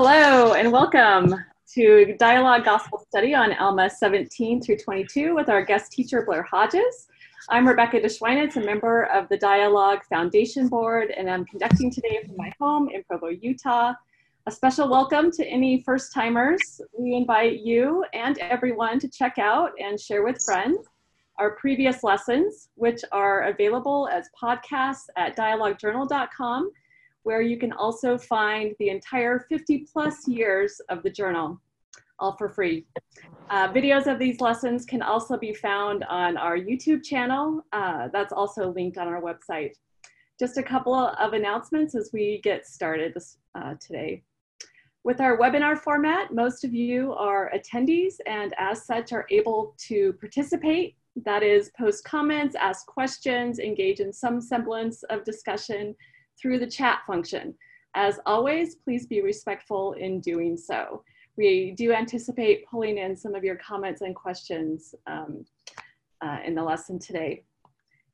Hello and welcome to Dialogue Gospel Study on Alma 17 through 22 with our guest teacher Blair Hodges. I'm Rebecca DeSchweinitz, a member of the Dialogue Foundation Board, and I'm conducting today from my home in Provo, Utah. A special welcome to any first timers. We invite you and everyone to check out and share with friends our previous lessons, which are available as podcasts at dialoguejournal.com where you can also find the entire 50 plus years of the journal, all for free. Uh, videos of these lessons can also be found on our YouTube channel. Uh, that's also linked on our website. Just a couple of announcements as we get started this, uh, today. With our webinar format, most of you are attendees and as such are able to participate. That is post comments, ask questions, engage in some semblance of discussion, through the chat function. As always, please be respectful in doing so. We do anticipate pulling in some of your comments and questions um, uh, in the lesson today.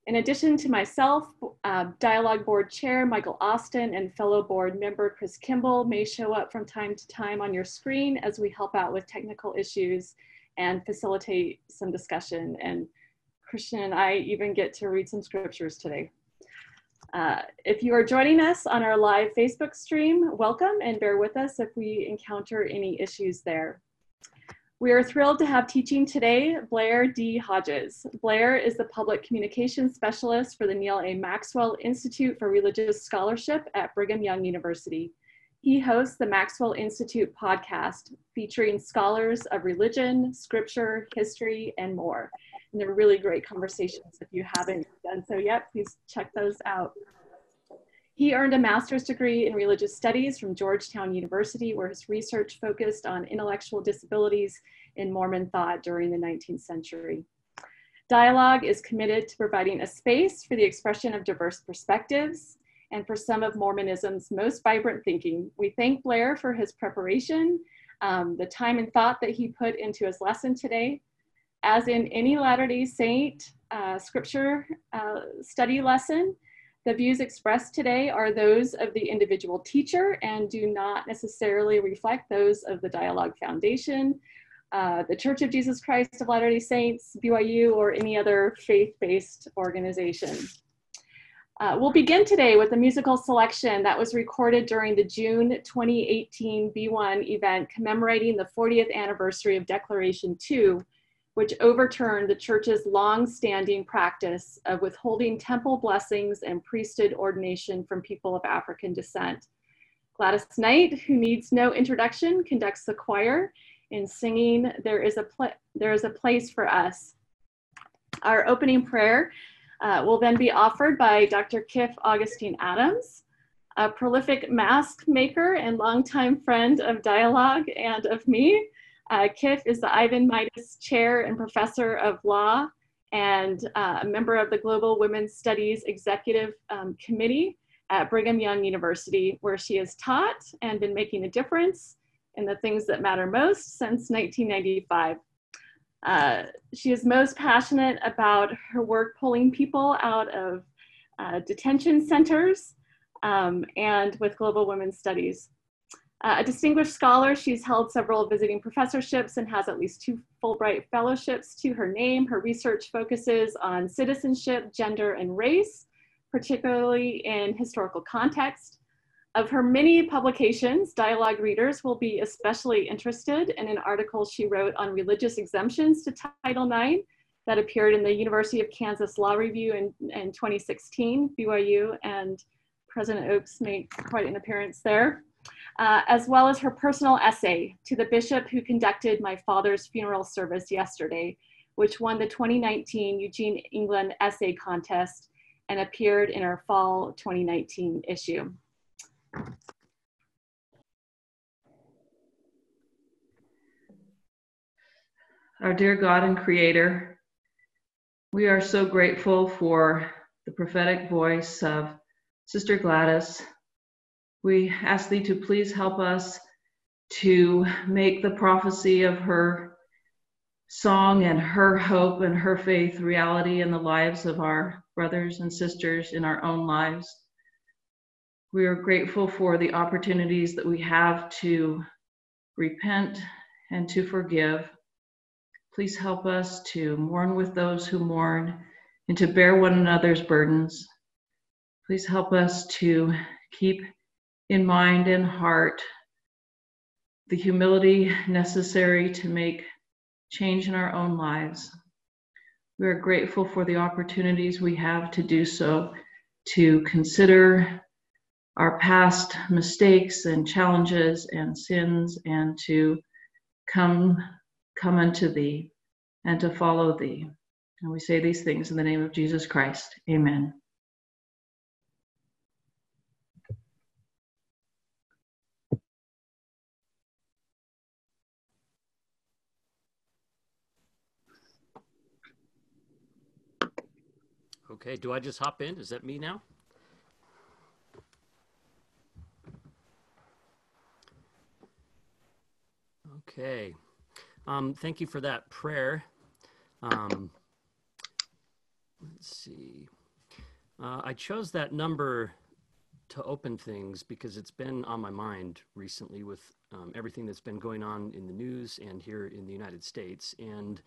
In addition to myself, uh, Dialogue Board Chair Michael Austin and fellow board member Chris Kimball may show up from time to time on your screen as we help out with technical issues and facilitate some discussion. And Christian and I even get to read some scriptures today. Uh, if you are joining us on our live Facebook stream, welcome and bear with us if we encounter any issues there. We are thrilled to have teaching today Blair D. Hodges. Blair is the Public Communications Specialist for the Neal A. Maxwell Institute for Religious Scholarship at Brigham Young University. He hosts the Maxwell Institute podcast featuring scholars of religion, scripture, history, and more and they're really great conversations. If you haven't done so yet, please check those out. He earned a master's degree in religious studies from Georgetown University, where his research focused on intellectual disabilities in Mormon thought during the 19th century. Dialogue is committed to providing a space for the expression of diverse perspectives and for some of Mormonism's most vibrant thinking. We thank Blair for his preparation, um, the time and thought that he put into his lesson today, as in any Latter-day Saint uh, scripture uh, study lesson, the views expressed today are those of the individual teacher and do not necessarily reflect those of the Dialogue Foundation, uh, the Church of Jesus Christ of Latter-day Saints, BYU, or any other faith-based organization. Uh, we'll begin today with a musical selection that was recorded during the June 2018 Be One event commemorating the 40th anniversary of Declaration 2, which overturned the church's long-standing practice of withholding temple blessings and priesthood ordination from people of African descent. Gladys Knight, who needs no introduction, conducts the choir in singing There is a, there is a Place for Us. Our opening prayer uh, will then be offered by Dr. Kif Augustine Adams, a prolific mask maker and longtime friend of dialogue and of me. Uh, Kif is the Ivan Meitus Chair and Professor of Law and uh, a member of the Global Women's Studies Executive um, Committee at Brigham Young University, where she has taught and been making a difference in the things that matter most since 1995. Uh, she is most passionate about her work pulling people out of uh, detention centers um, and with global women's studies. Uh, a distinguished scholar, she's held several visiting professorships and has at least two Fulbright fellowships to her name. Her research focuses on citizenship, gender, and race, particularly in historical context. Of her many publications, dialogue readers will be especially interested in an article she wrote on religious exemptions to Title IX that appeared in the University of Kansas Law Review in, in 2016, BYU, and President Oaks made quite an appearance there uh, as well as her personal essay to the bishop who conducted my father's funeral service yesterday, which won the 2019 Eugene England Essay Contest and appeared in our fall 2019 issue. Our dear God and Creator, we are so grateful for the prophetic voice of Sister Gladys we ask thee to please help us to make the prophecy of her song and her hope and her faith reality in the lives of our brothers and sisters in our own lives. We are grateful for the opportunities that we have to repent and to forgive. Please help us to mourn with those who mourn and to bear one another's burdens. Please help us to keep in mind and heart the humility necessary to make change in our own lives. We are grateful for the opportunities we have to do so, to consider our past mistakes and challenges and sins, and to come, come unto thee and to follow thee. And we say these things in the name of Jesus Christ. Amen. Okay, do I just hop in? Is that me now? Okay. Um, thank you for that prayer. Um, let's see. Uh, I chose that number to open things because it's been on my mind recently with um, everything that's been going on in the news and here in the United States. And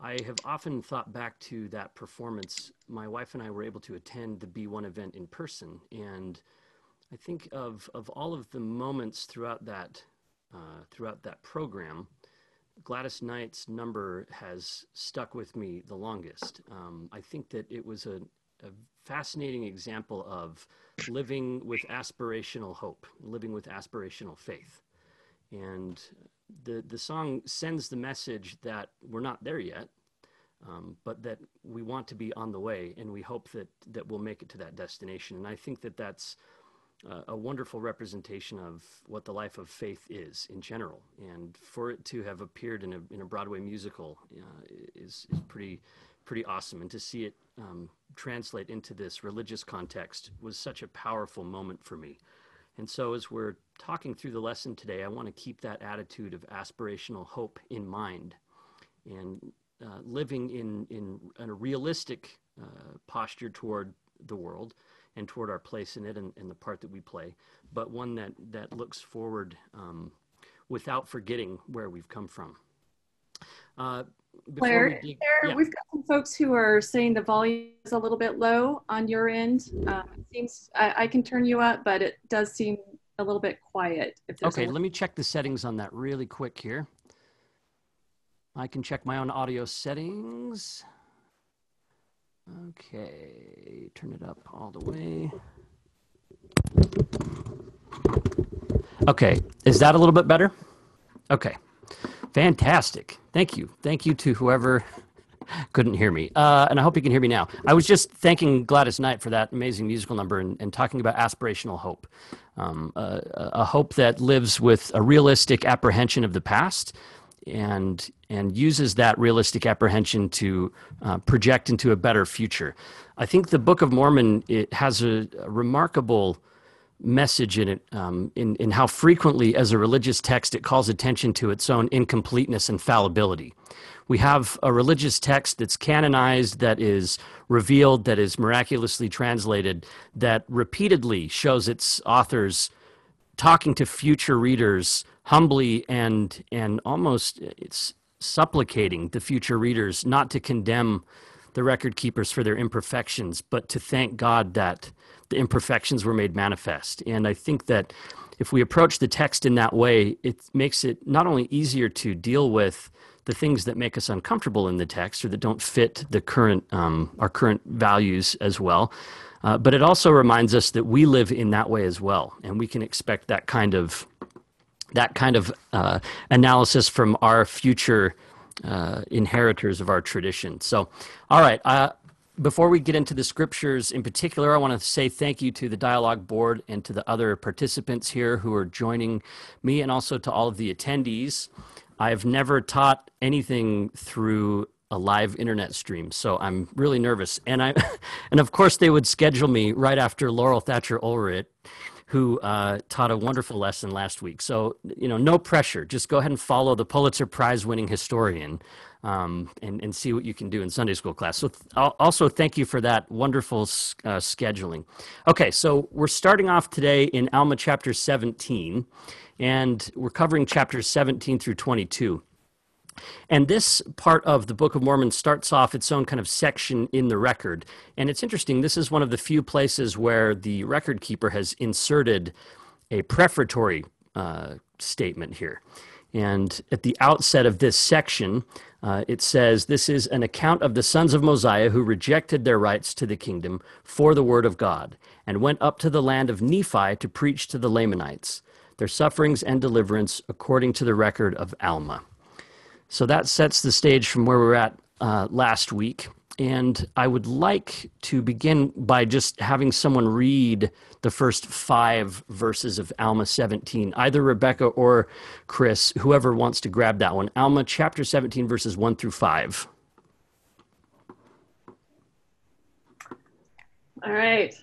I have often thought back to that performance. My wife and I were able to attend the Be One event in person, and I think of of all of the moments throughout that uh, throughout that program. Gladys Knight's number has stuck with me the longest. Um, I think that it was a, a fascinating example of living with aspirational hope, living with aspirational faith. And the the song sends the message that we're not there yet, um, but that we want to be on the way, and we hope that that we'll make it to that destination. And I think that that's a wonderful representation of what the life of faith is in general. And for it to have appeared in a in a Broadway musical uh, is is pretty pretty awesome, and to see it um, translate into this religious context was such a powerful moment for me. And so, as we're talking through the lesson today, I want to keep that attitude of aspirational hope in mind and uh, living in, in, in, a realistic uh, posture toward the world and toward our place in it and, and, the part that we play, but one that, that looks forward um, without forgetting where we've come from. Uh, Blair, we dig, Blair yeah. we've got some folks who are saying the volume is a little bit low on your end. Uh, seems I, I, can turn you up, but it does seem a little bit quiet. okay, let me check the settings on that really quick here. I can check my own audio settings. Okay, turn it up all the way. Okay, is that a little bit better? Okay, fantastic. Thank you. Thank you to whoever couldn't hear me. Uh, and I hope you can hear me now. I was just thanking Gladys Knight for that amazing musical number and, and talking about aspirational hope. Um, a, a hope that lives with a realistic apprehension of the past and and uses that realistic apprehension to uh, project into a better future. I think the Book of Mormon it has a, a remarkable message in it um, in, in how frequently as a religious text it calls attention to its own incompleteness and fallibility we have a religious text that's canonized that is revealed that is miraculously translated that repeatedly shows its authors talking to future readers humbly and and almost it's supplicating the future readers not to condemn the record keepers for their imperfections but to thank God that the imperfections were made manifest. And I think that if we approach the text in that way, it makes it not only easier to deal with the things that make us uncomfortable in the text or that don't fit the current um, our current values as well, uh, but it also reminds us that we live in that way as well, and we can expect that kind of that kind of uh, analysis from our future uh, inheritors of our tradition. So, all right. Uh, before we get into the scriptures in particular, I want to say thank you to the dialogue board and to the other participants here who are joining me, and also to all of the attendees. I've never taught anything through a live internet stream, so I'm really nervous. And I, and of course, they would schedule me right after Laurel Thatcher Ulrich, who uh, taught a wonderful lesson last week. So, you know, no pressure. Just go ahead and follow the Pulitzer Prize winning historian um, and, and see what you can do in Sunday school class. So, th- also thank you for that wonderful uh, scheduling. Okay, so we're starting off today in Alma chapter 17, and we're covering chapters 17 through 22. And this part of the Book of Mormon starts off its own kind of section in the record. And it's interesting, this is one of the few places where the record keeper has inserted a prefatory uh, statement here. And at the outset of this section, uh, it says, This is an account of the sons of Mosiah who rejected their rights to the kingdom for the word of God and went up to the land of Nephi to preach to the Lamanites their sufferings and deliverance according to the record of Alma. So that sets the stage from where we were at uh, last week. And I would like to begin by just having someone read the first five verses of Alma 17, either Rebecca or Chris, whoever wants to grab that one. Alma chapter 17, verses 1 through 5. All right.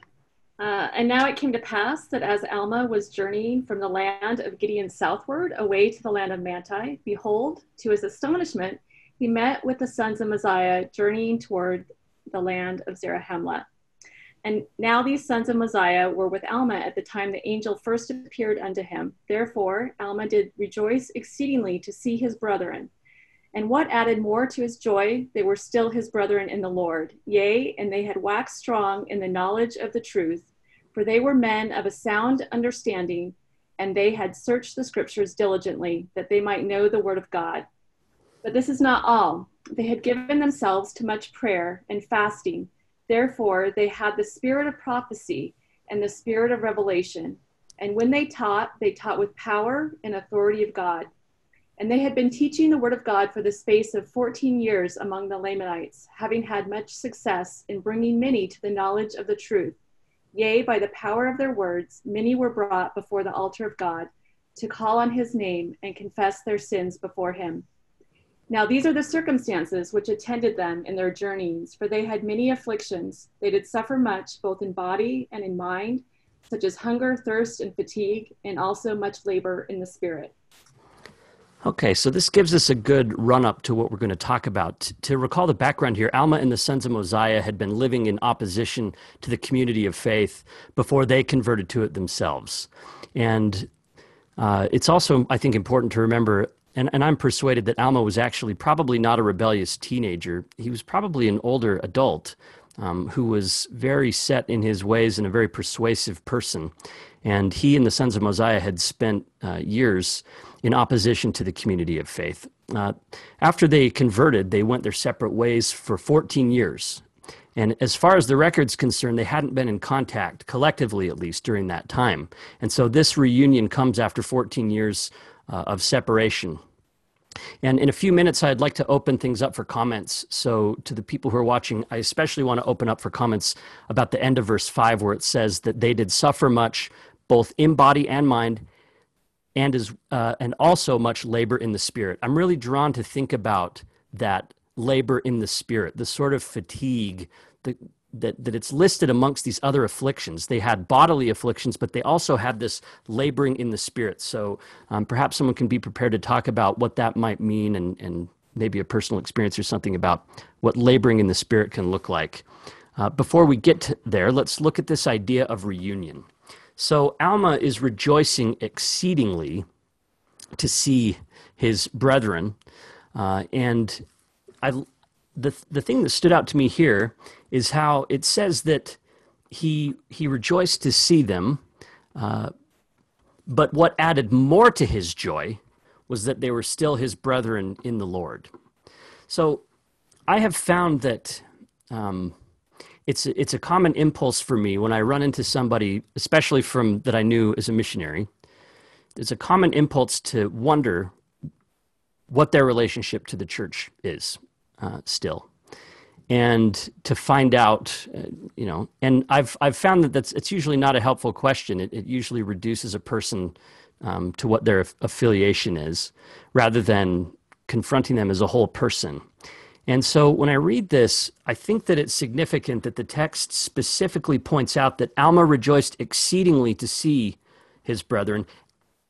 Uh, and now it came to pass that as Alma was journeying from the land of Gideon southward away to the land of Manti, behold, to his astonishment, he met with the sons of Mosiah journeying toward the land of Zarahemla. And now these sons of Mosiah were with Alma at the time the angel first appeared unto him. Therefore, Alma did rejoice exceedingly to see his brethren. And what added more to his joy, they were still his brethren in the Lord. Yea, and they had waxed strong in the knowledge of the truth, for they were men of a sound understanding, and they had searched the scriptures diligently, that they might know the word of God. But this is not all. They had given themselves to much prayer and fasting. Therefore, they had the spirit of prophecy and the spirit of revelation. And when they taught, they taught with power and authority of God and they had been teaching the word of God for the space of 14 years among the Lamanites, having had much success in bringing many to the knowledge of the truth. Yea, by the power of their words, many were brought before the altar of God to call on his name and confess their sins before him. Now, these are the circumstances which attended them in their journeys, for they had many afflictions. They did suffer much, both in body and in mind, such as hunger, thirst, and fatigue, and also much labor in the spirit. Okay, so this gives us a good run up to what we're going to talk about. To recall the background here, Alma and the Sons of Mosiah had been living in opposition to the community of faith before they converted to it themselves. And uh, it's also, I think, important to remember, and, and I'm persuaded that Alma was actually probably not a rebellious teenager. He was probably an older adult um, who was very set in his ways and a very persuasive person. And he and the Sons of Mosiah had spent uh, years in opposition to the community of faith. Uh, after they converted, they went their separate ways for 14 years. And as far as the record's concerned, they hadn't been in contact, collectively at least, during that time. And so this reunion comes after 14 years uh, of separation. And in a few minutes, I'd like to open things up for comments. So, to the people who are watching, I especially want to open up for comments about the end of verse 5, where it says that they did suffer much, both in body and mind, and is uh, and also much labor in the spirit. I'm really drawn to think about that labor in the spirit, the sort of fatigue that that, that it's listed amongst these other afflictions. They had bodily afflictions, but they also had this laboring in the spirit. So um, perhaps someone can be prepared to talk about what that might mean and, and maybe a personal experience or something about what laboring in the spirit can look like. Uh, before we get there, let's look at this idea of reunion. So Alma is rejoicing exceedingly to see his brethren. Uh, and I, the, the thing that stood out to me here is how it says that he, he rejoiced to see them. Uh, but what added more to his joy was that they were still his brethren in the Lord. So I have found that um, it's it's a common impulse for me when I run into somebody, especially from that I knew as a missionary. It's a common impulse to wonder what their relationship to the church is uh, still, and to find out, uh, you know. And I've I've found that that's it's usually not a helpful question. It, it usually reduces a person um, to what their affiliation is, rather than confronting them as a whole person. And so when I read this, I think that it's significant that the text specifically points out that Alma rejoiced exceedingly to see his brethren,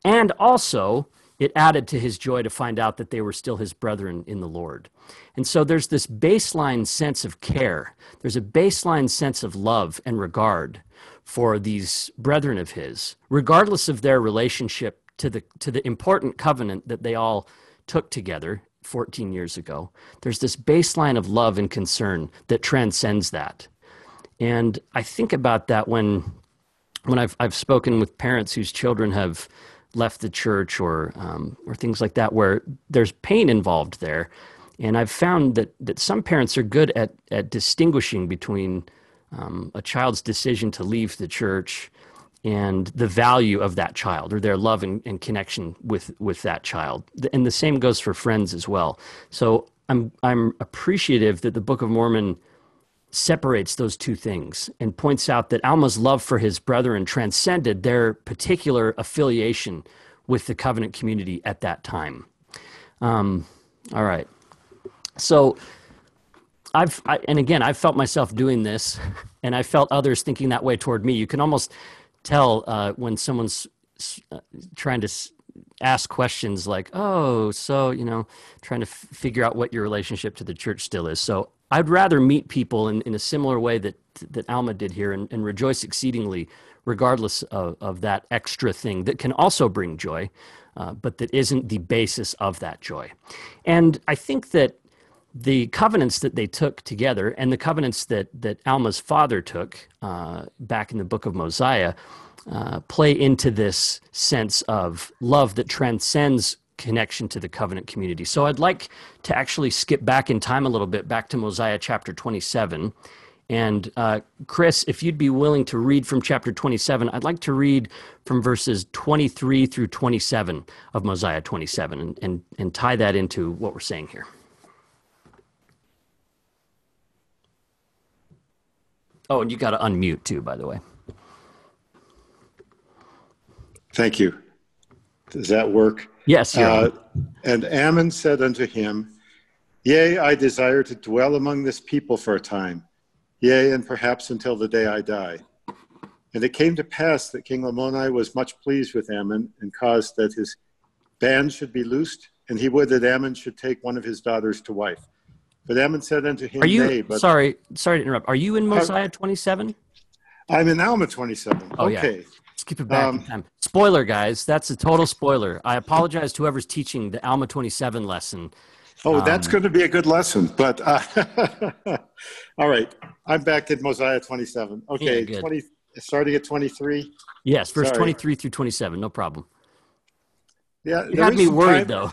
and also it added to his joy to find out that they were still his brethren in the Lord. And so there's this baseline sense of care, there's a baseline sense of love and regard for these brethren of his, regardless of their relationship to the, to the important covenant that they all took together 14 years ago. There's this baseline of love and concern that transcends that. And I think about that when when I've I've spoken with parents whose children have left the church or um, or things like that, where there's pain involved there, and I've found that that some parents are good at at distinguishing between um, a child's decision to leave the church and the value of that child or their love and, and, connection with with that child. And the same goes for friends as well. So i'm i'm appreciative that the book of mormon separates those two things and points out that alma's love for his brethren transcended their particular affiliation with the covenant community at that time um, all right so I've, I, and again, I've felt myself doing this, and I felt others thinking that way toward me. You can almost tell uh, when someone's uh, trying to ask questions like, "Oh, so you know, trying to f- figure out what your relationship to the church still is." So I'd rather meet people in, in a similar way that that Alma did here, and, and rejoice exceedingly, regardless of, of that extra thing that can also bring joy, uh, but that isn't the basis of that joy. And I think that the covenants that they took together and the covenants that, that Alma's father took uh, back in the book of Mosiah uh, play into this sense of love that transcends connection to the covenant community. So I'd like to actually skip back in time a little bit, back to Mosiah chapter 27. And uh, Chris, if you'd be willing to read from chapter 27, I'd like to read from verses 23 through 27 of Mosiah 27 and, and, and tie that into what we're saying here. Oh, and you got to unmute too, by the way. Thank you. Does that work? Yes. Uh, and Ammon said unto him, Yea, I desire to dwell among this people for a time, yea, and perhaps until the day I die. And it came to pass that King Lamoni was much pleased with Ammon and caused that his band should be loosed, and he would that Ammon should take one of his daughters to wife. But Ammon said unto him, Are you Nay, but sorry, sorry to interrupt. Are you in Mosiah 27? I'm in Alma 27. Oh, okay. Yeah. Let's it back um, in time. Spoiler, guys. That's a total spoiler. I apologize to whoever's teaching the Alma 27 lesson. Oh, um, that's going to be a good lesson. But uh, all right, I'm back at Mosiah 27. Okay, yeah, 20, starting at 23. Yes, verse Sorry. 23 through 27. No problem. Yeah, you got me worried time, though.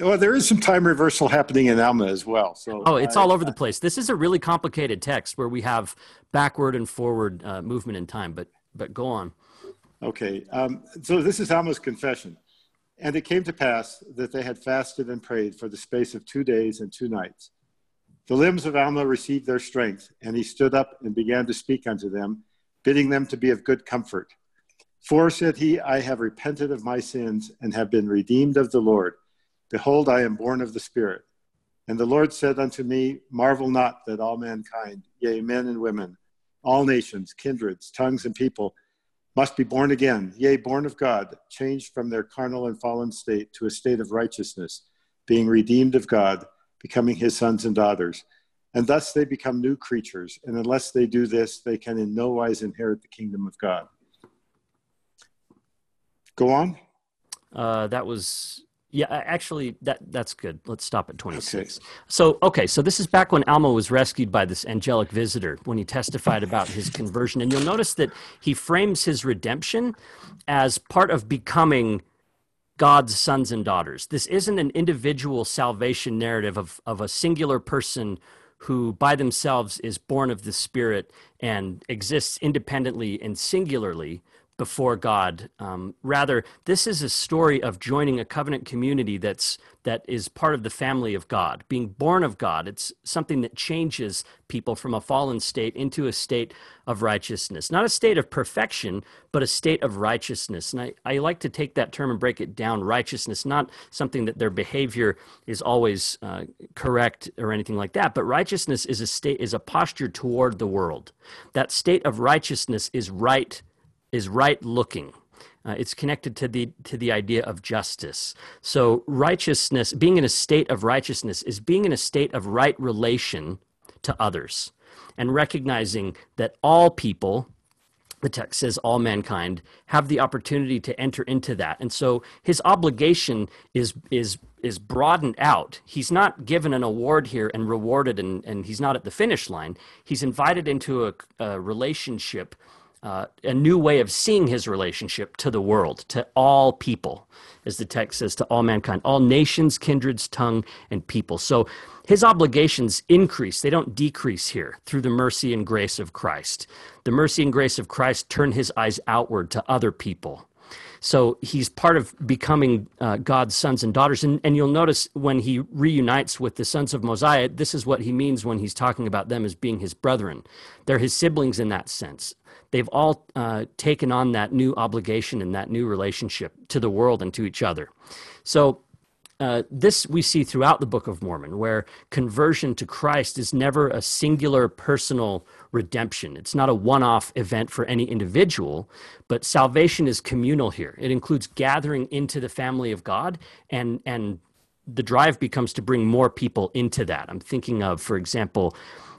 Well, there is some time reversal happening in Alma as well. So oh, it's I, all over the place. This is a really complicated text where we have backward and forward uh, movement in time. But but go on. Okay, um, so this is Alma's confession. And it came to pass that they had fasted and prayed for the space of two days and two nights. The limbs of Alma received their strength, and he stood up and began to speak unto them, bidding them to be of good comfort. For, said he, I have repented of my sins and have been redeemed of the Lord. Behold, I am born of the Spirit. And the Lord said unto me, Marvel not that all mankind, yea, men and women, all nations, kindreds, tongues, and people, must be born again, yea, born of God, changed from their carnal and fallen state to a state of righteousness, being redeemed of God, becoming his sons and daughters. And thus they become new creatures. And unless they do this, they can in no wise inherit the kingdom of God. Go on. Uh, that was yeah, actually, that that's good. Let's stop at 26. Okay. So, okay, so this is back when Alma was rescued by this angelic visitor when he testified about his conversion. And you'll notice that he frames his redemption as part of becoming God's sons and daughters. This isn't an individual salvation narrative of, of a singular person who by themselves is born of the Spirit and exists independently and singularly before God. Um, rather, this is a story of joining a covenant community that's that is part of the family of God, being born of God. It's something that changes people from a fallen state into a state of righteousness. Not a state of perfection, but a state of righteousness. And I, I like to take that term and break it down righteousness, not something that their behavior is always uh, correct or anything like that, but righteousness is a state, is a posture toward the world. That state of righteousness is right is right looking. Uh, it's connected to the to the idea of justice. So righteousness, being in a state of righteousness, is being in a state of right relation to others, and recognizing that all people, the text says all mankind, have the opportunity to enter into that. And so his obligation is is is broadened out. He's not given an award here and rewarded, and, and he's not at the finish line. He's invited into a, a relationship uh, a new way of seeing his relationship to the world, to all people, as the text says, to all mankind, all nations, kindreds, tongue, and people. So his obligations increase, they don't decrease here through the mercy and grace of Christ. The mercy and grace of Christ turn his eyes outward to other people. So he's part of becoming uh, God's sons and daughters. And, and you'll notice when he reunites with the sons of Mosiah, this is what he means when he's talking about them as being his brethren. They're his siblings in that sense they've all uh, taken on that new obligation and that new relationship to the world and to each other. So, uh, this we see throughout the Book of Mormon, where conversion to Christ is never a singular personal redemption. It's not a one off event for any individual, but salvation is communal here. It includes gathering into the family of God, and, and the drive becomes to bring more people into that. I'm thinking of, for example,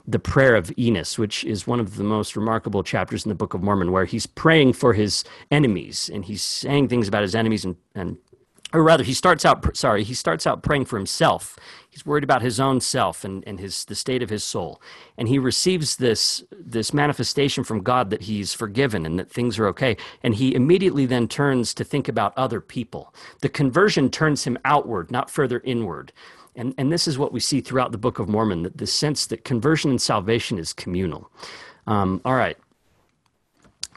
the prayer of Enos, which is one of the most remarkable chapters in the Book of Mormon, where he's praying for his enemies and he's saying things about his enemies and, and or rather he starts out sorry he starts out praying for himself. He's worried about his own self and, and his the state of his soul. And he receives this this manifestation from god that he's forgiven and that things are okay. And he immediately then turns to think about other people. The conversion turns him outward not further inward and, and this is what we see throughout the Book of Mormon that the sense that conversion and salvation is communal. Um, all right.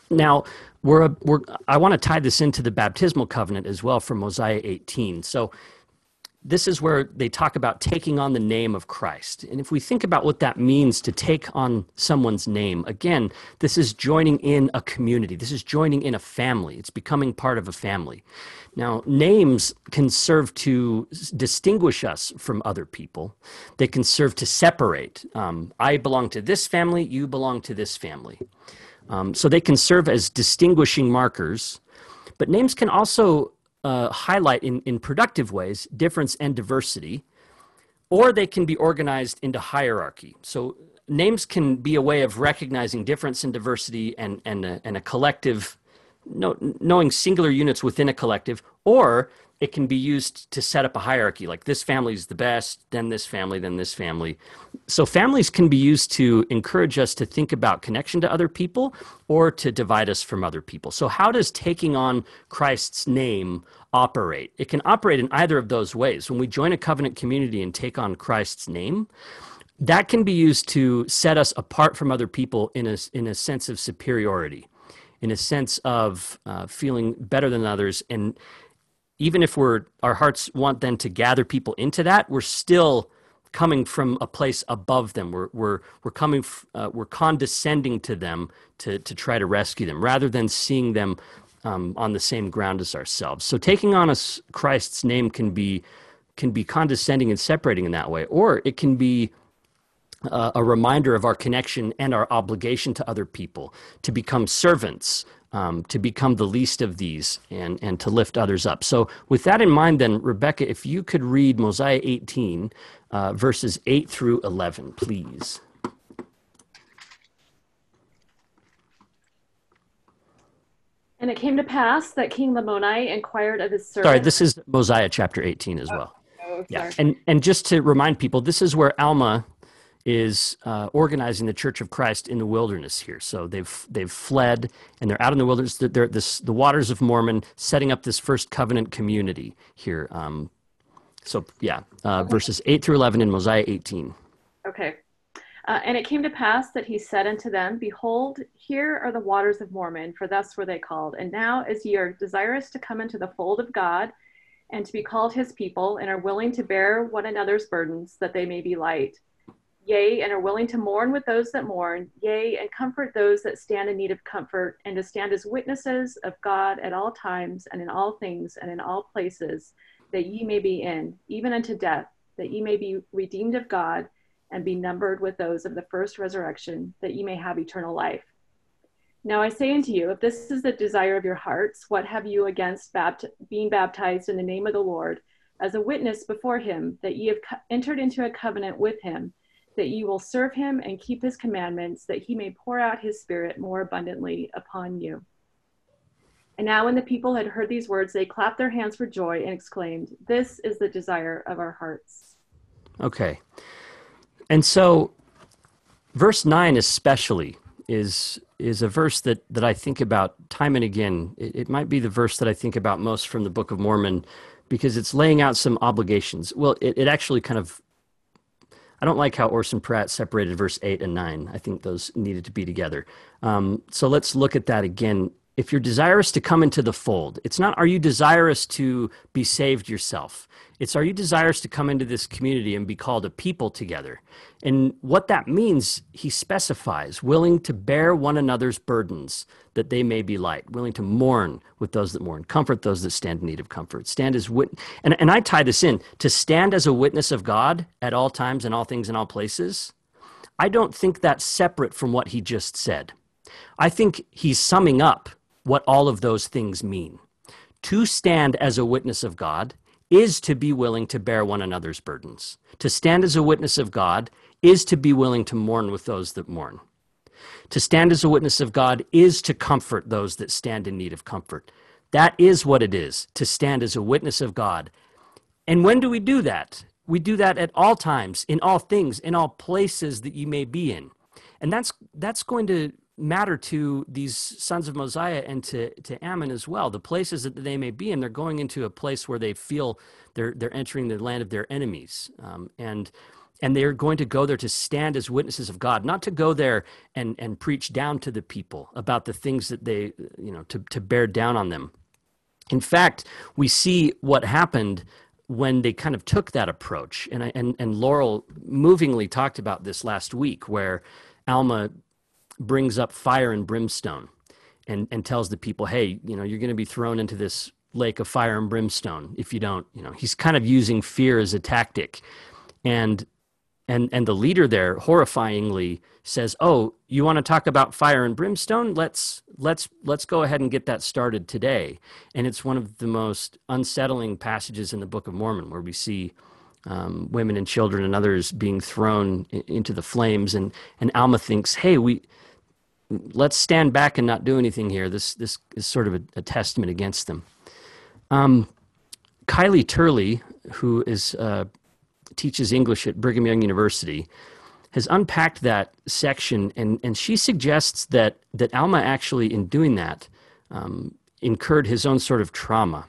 Now, we're, we're, I want to tie this into the baptismal covenant as well from Mosiah 18. So, this is where they talk about taking on the name of Christ. And if we think about what that means to take on someone's name, again, this is joining in a community. This is joining in a family. It's becoming part of a family. Now, names can serve to distinguish us from other people. They can serve to separate. Um, I belong to this family, you belong to this family. Um, so they can serve as distinguishing markers. But names can also uh, highlight in, in productive ways difference and diversity, or they can be organized into hierarchy. So names can be a way of recognizing difference and diversity and, and, a, and a collective know, knowing singular units within a collective, or it can be used to set up a hierarchy like this family is the best, then this family, then this family. So, families can be used to encourage us to think about connection to other people or to divide us from other people. So, how does taking on Christ's name operate? It can operate in either of those ways. When we join a covenant community and take on Christ's name, that can be used to set us apart from other people in a, in a sense of superiority in a sense of uh, feeling better than others. And even if we're our hearts want then to gather people into that, we're still coming from a place above them. We're we're we're coming uh, we're condescending to them to to try to rescue them rather than seeing them um, on the same ground as ourselves. So taking on a Christ's name can be can be condescending and separating in that way, or it can be uh, a reminder of our connection and our obligation to other people, to become servants, um, to become the least of these, and, and to lift others up. So, with that in mind, then, Rebecca, if you could read Mosiah 18, uh, verses 8 through 11, please. And it came to pass that King Lamoni inquired of his servant. Sorry, this is Mosiah chapter 18 as well. Oh, yeah. And, and just to remind people, this is where Alma is uh, organizing the Church of Christ in the wilderness here. So they've they've fled and they're out in the wilderness. They're this, the waters of Mormon, setting up this first covenant community here. Um, so yeah, uh, verses eight through eleven in Mosiah eighteen. Okay. Uh, and it came to pass that he said unto them, Behold, here are the waters of Mormon, for thus were they called. And now, as ye are desirous to come into the fold of God, and to be called his people, and are willing to bear one another's burdens, that they may be light. Yea, and are willing to mourn with those that mourn, yea, and comfort those that stand in need of comfort, and to stand as witnesses of God at all times, and in all things, and in all places, that ye may be in, even unto death, that ye may be redeemed of God and be numbered with those of the first resurrection, that ye may have eternal life. Now I say unto you, if this is the desire of your hearts, what have you against bapt- being baptized in the name of the Lord, as a witness before him, that ye have co- entered into a covenant with him, that you will serve him and keep his commandments, that he may pour out his spirit more abundantly upon you. And now, when the people had heard these words, they clapped their hands for joy and exclaimed, This is the desire of our hearts. Okay. And so, verse 9 especially is is a verse that that I think about time and again. It, it, might be the verse that I think about most from the Book of Mormon because it's laying out some obligations. Well, it, it actually kind of I don't like how Orson Pratt separated verse 8 and 9. I think those needed to be together. Um, so let's look at that again. If you're desirous to come into the fold, it's not are you desirous to be saved yourself? It's are you desirous to come into this community and be called a people together? And what that means, he specifies willing to bear one another's burdens that they may be light, willing to mourn with those that mourn, comfort those that stand in need of comfort. Stand as wit- and, and I tie this in to stand as a witness of God at all times and all things in all places. I don't think that's separate from what he just said. I think he's summing up what all of those things mean. To stand as a witness of God is to be willing to bear one another's burdens. To stand as a witness of God is to be willing to mourn with those that mourn. To stand as a witness of God is to comfort those that stand in need of comfort. That is what it is to stand as a witness of God. And when do we do that? We do that at all times, in all things, in all places that you may be in. And that's that's going to matter to these sons of Mosiah and to, to Ammon as well. The places that they may be in, they're going into a place where they feel they're, they're entering the land of their enemies. Um, and, and they're going to go there to stand as witnesses of God, not to go there and, and preach down to the people about the things that they, you know, to, to bear down on them. In fact, we see what happened when they kind of took that approach. And, I, and, and Laurel movingly talked about this last week, where Alma brings up fire and brimstone and, and tells the people, hey, you know, you're going to be thrown into this lake of fire and brimstone if you don't, you know, he's kind of using fear as a tactic. And and and the leader there horrifyingly says, "Oh, you want to talk about fire and brimstone? Let's let's let's go ahead and get that started today." And it's one of the most unsettling passages in the Book of Mormon, where we see um, women and children and others being thrown into the flames, and and Alma thinks, "Hey, we let's stand back and not do anything here. This this is sort of a, a testament against them. Um, Kylie Turley, who is uh, teaches English at Brigham Young University, has unpacked that section, and and she suggests that that Alma actually, in doing that, um, incurred his own sort of trauma.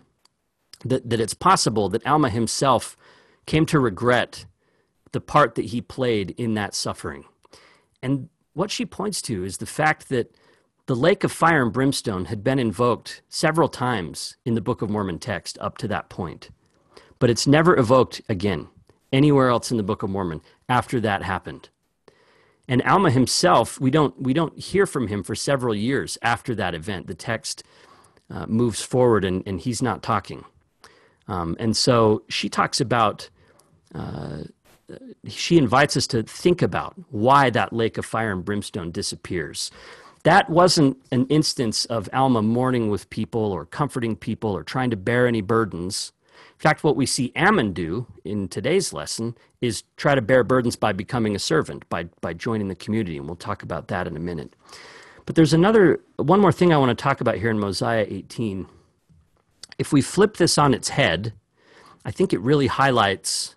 That that it's possible that Alma himself came to regret the part that he played in that suffering, and what she points to is the fact that the lake of fire and brimstone had been invoked several times in the Book of Mormon text up to that point, but it's never evoked again anywhere else in the Book of Mormon after that happened. And Alma himself, we don't, we don't hear from him for several years after that event. The text uh, moves forward and, and he's not talking. Um, and so she talks about uh, she invites us to think about why that lake of fire and brimstone disappears. That wasn't an instance of Alma mourning with people or comforting people or trying to bear any burdens. In fact, what we see Ammon do in today's lesson is try to bear burdens by becoming a servant, by, by joining the community, and we'll talk about that in a minute. But there's another, one more thing I want to talk about here in Mosiah 18. If we flip this on its head, I think it really highlights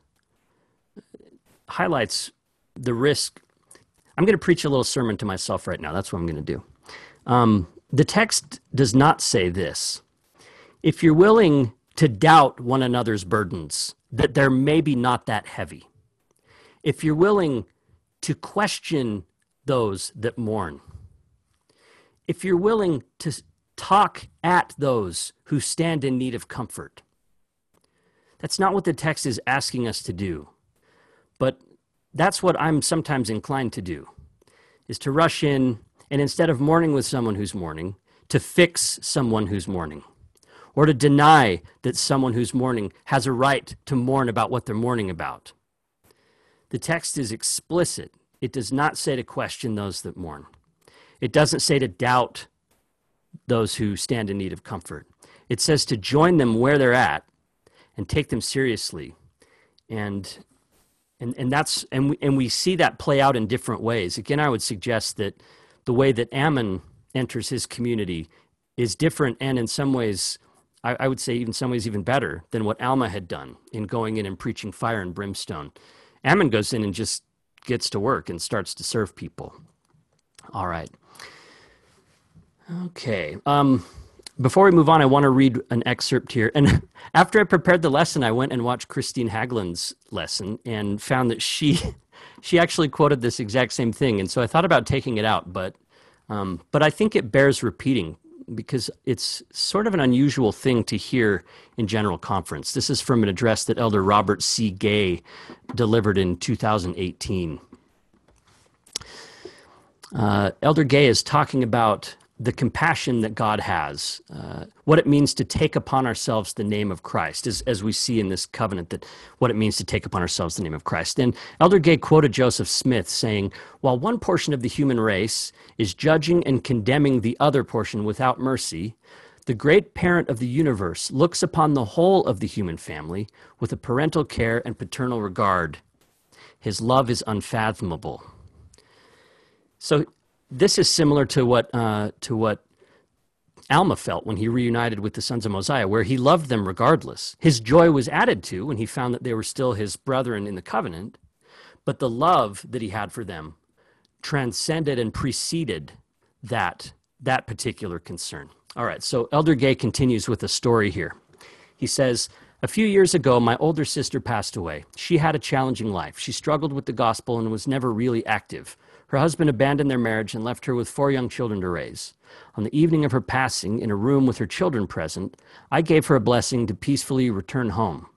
highlights the risk. I'm going to preach a little sermon to myself right now. That's what I'm going to do. Um, the text does not say this. If you're willing to doubt one another's burdens, that they're maybe not that heavy. If you're willing to question those that mourn, if you're willing to talk at those who stand in need of comfort. That's not what the text is asking us to do, but that's what I'm sometimes inclined to do, is to rush in and instead of mourning with someone who's mourning, to fix someone who's mourning, or to deny that someone who's mourning has a right to mourn about what they're mourning about. The text is explicit. It does not say to question those that mourn. It doesn't say to doubt those who stand in need of comfort. It says to join them where they're at and take them seriously. And and, and that's and we, and we see that play out in different ways. Again, I would suggest that the way that Ammon enters his community is different and in some ways I, I would say even some ways even better than what Alma had done in going in and preaching fire and brimstone. Ammon goes in and just gets to work and starts to serve people. All right. Okay. Um, before we move on, I want to read an excerpt here. And after I prepared the lesson, I went and watched Kristine Haglund's lesson and found that she she actually quoted this exact same thing. And so I thought about taking it out, but um, but I think it bears repeating because it's sort of an unusual thing to hear in general conference. This is from an address that Elder Robert C. Gay delivered in 2018. Uh, Elder Gay is talking about the compassion that God has, uh, what it means to take upon ourselves the name of Christ, as, as we see in this covenant, that what it means to take upon ourselves the name of Christ. And Elder Gay quoted Joseph Smith saying, While one portion of the human race is judging and condemning the other portion without mercy, the great parent of the universe looks upon the whole of the human family with a parental care and paternal regard. His love is unfathomable. So this is similar to what uh, to what Alma felt when he reunited with the sons of Mosiah, where he loved them regardless. His joy was added to when he found that they were still his brethren in the covenant, but the love that he had for them transcended and preceded that that particular concern. All right, so Elder Gay continues with a story here. He says, a few years ago, my older sister passed away. She had a challenging life. She struggled with the gospel and was never really active. Her husband abandoned their marriage and left her with four young children to raise. On the evening of her passing, in a room with her children present, I gave her a blessing to peacefully return home.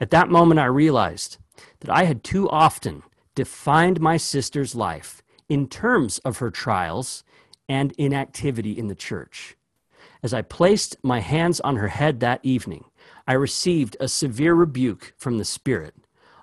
At that moment, I realized that I had too often defined my sister's life in terms of her trials and inactivity in the church. As I placed my hands on her head that evening, I received a severe rebuke from the Spirit.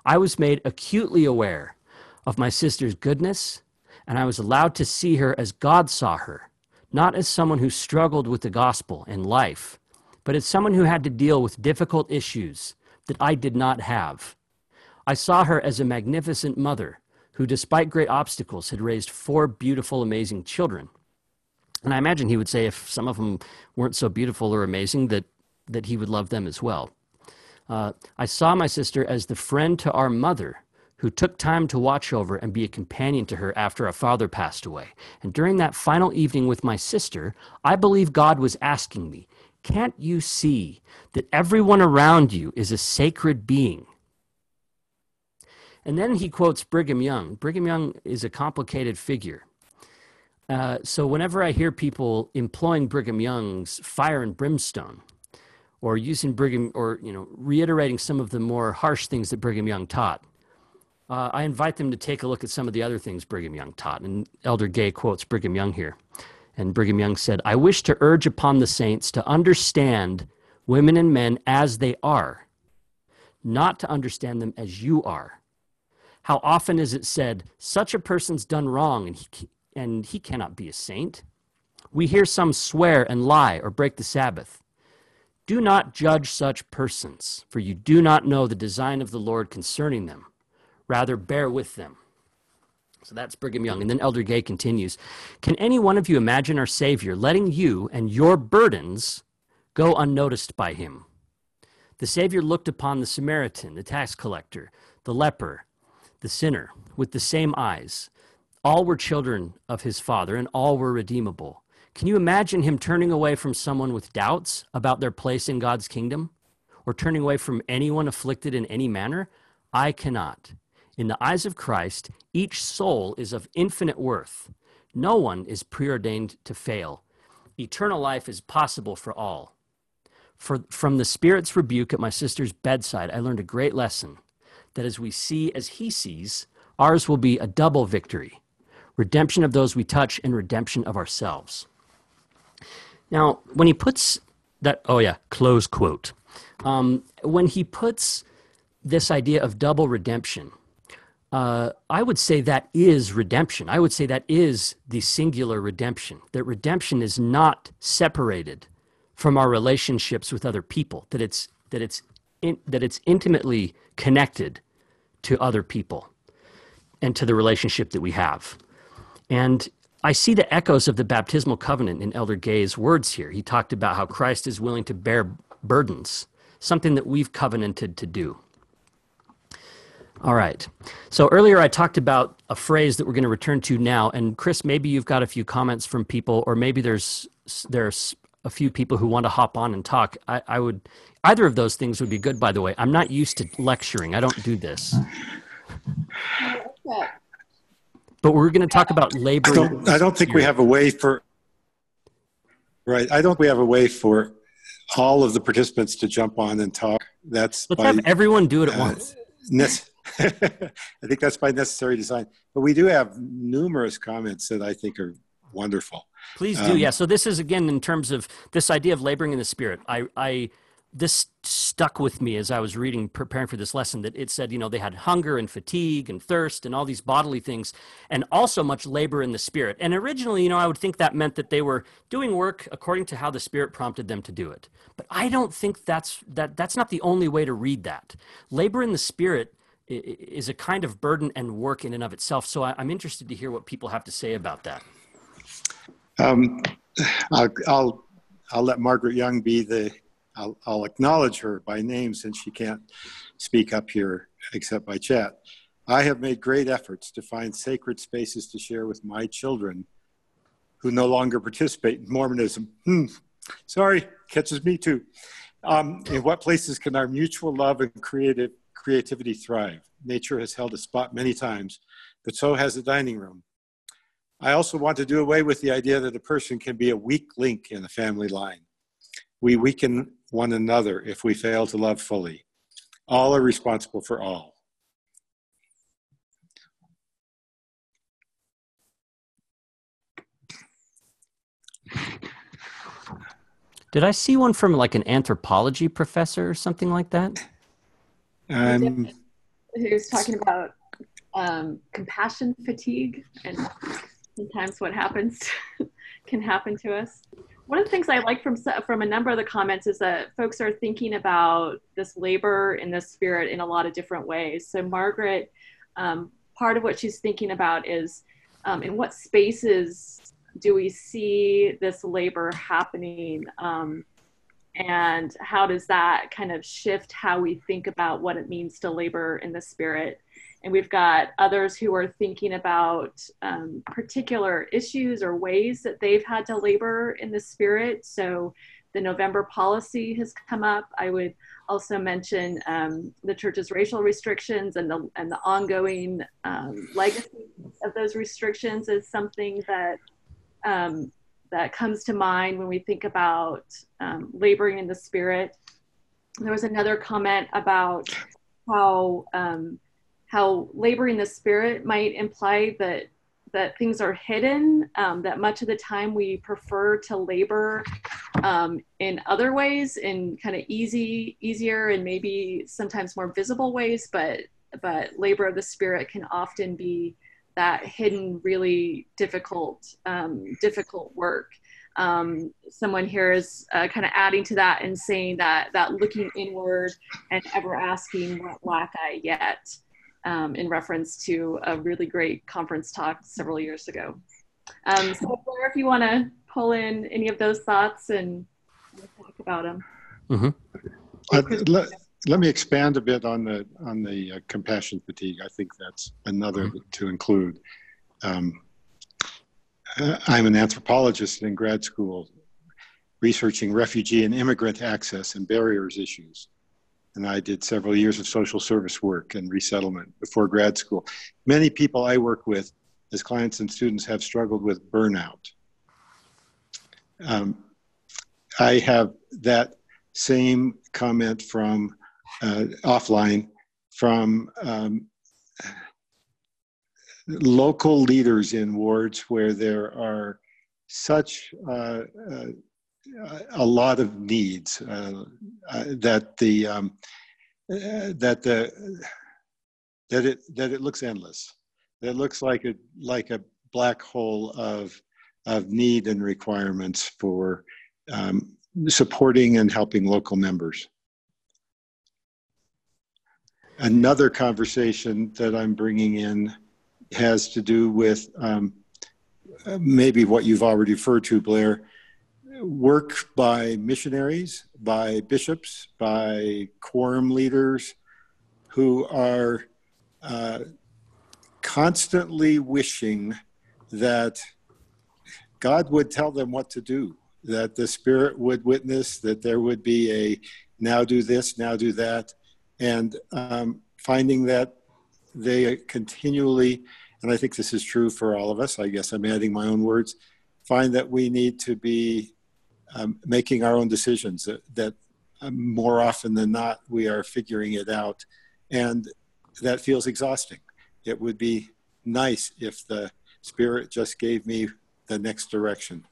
I was made acutely aware of my sister's goodness and I was allowed to see her as God saw her, not as someone who struggled with the gospel and life, but as someone who had to deal with difficult issues that I did not have. I saw her as a magnificent mother who, despite great obstacles, had raised four beautiful, amazing children. And I imagine he would say if some of them weren't so beautiful or amazing, that, that he would love them as well. Uh, I saw my sister as the friend to our mother who took time to watch over and be a companion to her after our father passed away. And during that final evening with my sister, I believe God was asking me, Can't you see that everyone around you is a sacred being? And then he quotes Brigham Young. Brigham Young is a complicated figure. Uh, so whenever I hear people employing Brigham Young's fire and brimstone, or using Brigham, or you know, reiterating some of the more harsh things that Brigham Young taught, uh, I invite them to take a look at some of the other things Brigham Young taught. And Elder Gay quotes Brigham Young here. And Brigham Young said, I wish to urge upon the saints to understand women and men as they are, not to understand them as you are. How often is it said, such a person's done wrong and he, and he cannot be a saint? We hear some swear and lie or break the Sabbath. Do not judge such persons, for you do not know the design of the Lord concerning them. Rather, bear with them. So that's Brigham Young. And then Elder Gay continues Can any one of you imagine our Savior letting you and your burdens go unnoticed by him? The Savior looked upon the Samaritan, the tax collector, the leper, the sinner with the same eyes. All were children of his Father, and all were redeemable. Can you imagine him turning away from someone with doubts about their place in God's kingdom? Or turning away from anyone afflicted in any manner? I cannot. In the eyes of Christ, each soul is of infinite worth. No one is preordained to fail. Eternal life is possible for all. For, from the Spirit's rebuke at my sister's bedside, I learned a great lesson that as we see as he sees, ours will be a double victory redemption of those we touch and redemption of ourselves. Now, when he puts that, oh yeah, close quote. Um, when he puts this idea of double redemption, uh, I would say that is redemption. I would say that is the singular redemption, that redemption is not separated from our relationships with other people, that it's, that it's, in, that it's intimately connected to other people and to the relationship that we have. And I see the echoes of the baptismal covenant in Elder Gay's words here. He talked about how Christ is willing to bear burdens, something that we've covenanted to do. All right. So earlier I talked about a phrase that we're going to return to now, and Chris, maybe you've got a few comments from people, or maybe there's there's a few people who want to hop on and talk. I, I would either of those things would be good. By the way, I'm not used to lecturing. I don't do this. But we're going to talk about labor. I don't, I don't think we have a way for. Right. I don't. We have a way for all of the participants to jump on and talk. That's let's by, have everyone do it at uh, once. I think that's by necessary design. But we do have numerous comments that I think are wonderful. Please do. Um, yeah. So this is again in terms of this idea of laboring in the spirit. I, I this stuck with me as I was reading, preparing for this lesson, that it said, you know, they had hunger and fatigue and thirst and all these bodily things, and also much labor in the spirit. And originally, you know, I would think that meant that they were doing work according to how the spirit prompted them to do it. But I don't think that's that that's not the only way to read that. Labor in the spirit is a kind of burden and work in and of itself. So I'm interested to hear what people have to say about that. Um, I'll, I'll, I'll let Margaret Young be the I'll, I'll acknowledge her by name since she can't speak up here except by chat. I have made great efforts to find sacred spaces to share with my children who no longer participate in Mormonism. Hmm. Sorry, catches me too. Um, in what places can our mutual love and creative creativity thrive? Nature has held a spot many times, but so has the dining room. I also want to do away with the idea that a person can be a weak link in a family line. We weaken one another if we fail to love fully. All are responsible for all. Did I see one from like an anthropology professor or something like that? Um, Who's talking about um, compassion fatigue and sometimes what happens can happen to us one of the things I like from from a number of the comments is that folks are thinking about this labor and this spirit in a lot of different ways. So Margaret, um, part of what she's thinking about is um, in what spaces do we see this labor happening, um, and how does that kind of shift how we think about what it means to labor in the spirit? And we've got others who are thinking about um, particular issues or ways that they've had to labor in the spirit. So the November policy has come up. I would also mention um, the church's racial restrictions and the, and the ongoing um, legacy of those restrictions is something that, um, that comes to mind when we think about um, laboring in the spirit. There was another comment about how um, how laboring the spirit might imply that that things are hidden um, that much of the time we prefer to labor um, in other ways in kind of easy easier and maybe sometimes more visible ways but but labor of the spirit can often be that hidden really difficult um, difficult work um, someone here is uh, kind of adding to that and saying that that looking inward and ever asking what lack i yet um, in reference to a really great conference talk several years ago. Um, so, Blair, if you want to pull in any of those thoughts and talk about them. Mm-hmm. Uh, let, let, me expand a bit on the on the uh, compassion fatigue. I think that's another mm-hmm. to include. Um, uh, I'm an anthropologist in grad school, researching refugee and immigrant access and barriers issues. and I did several years of social service work and resettlement before grad school. Many people I work with as clients and students have struggled with burnout. Um, I have that same comment from uh, offline from um, local leaders in wards where there are such uh, uh, a lot of needs uh, uh, that the um, uh, that the that it that it looks endless. It looks like a like a black hole of of need and requirements for um, supporting and helping local members. Another conversation that I'm bringing in has to do with um, maybe what you've already referred to, Blair, work by missionaries, by bishops, by quorum leaders who are uh, constantly wishing that God would tell them what to do, that the Spirit would witness, that there would be a now do this, now do that, and um, finding that they continually, and I think this is true for all of us, I guess I'm adding my own words, find that we need to be um, making our own decisions that, that um, more often than not we are figuring it out and that feels exhausting. It would be nice if the spirit just gave me the next direction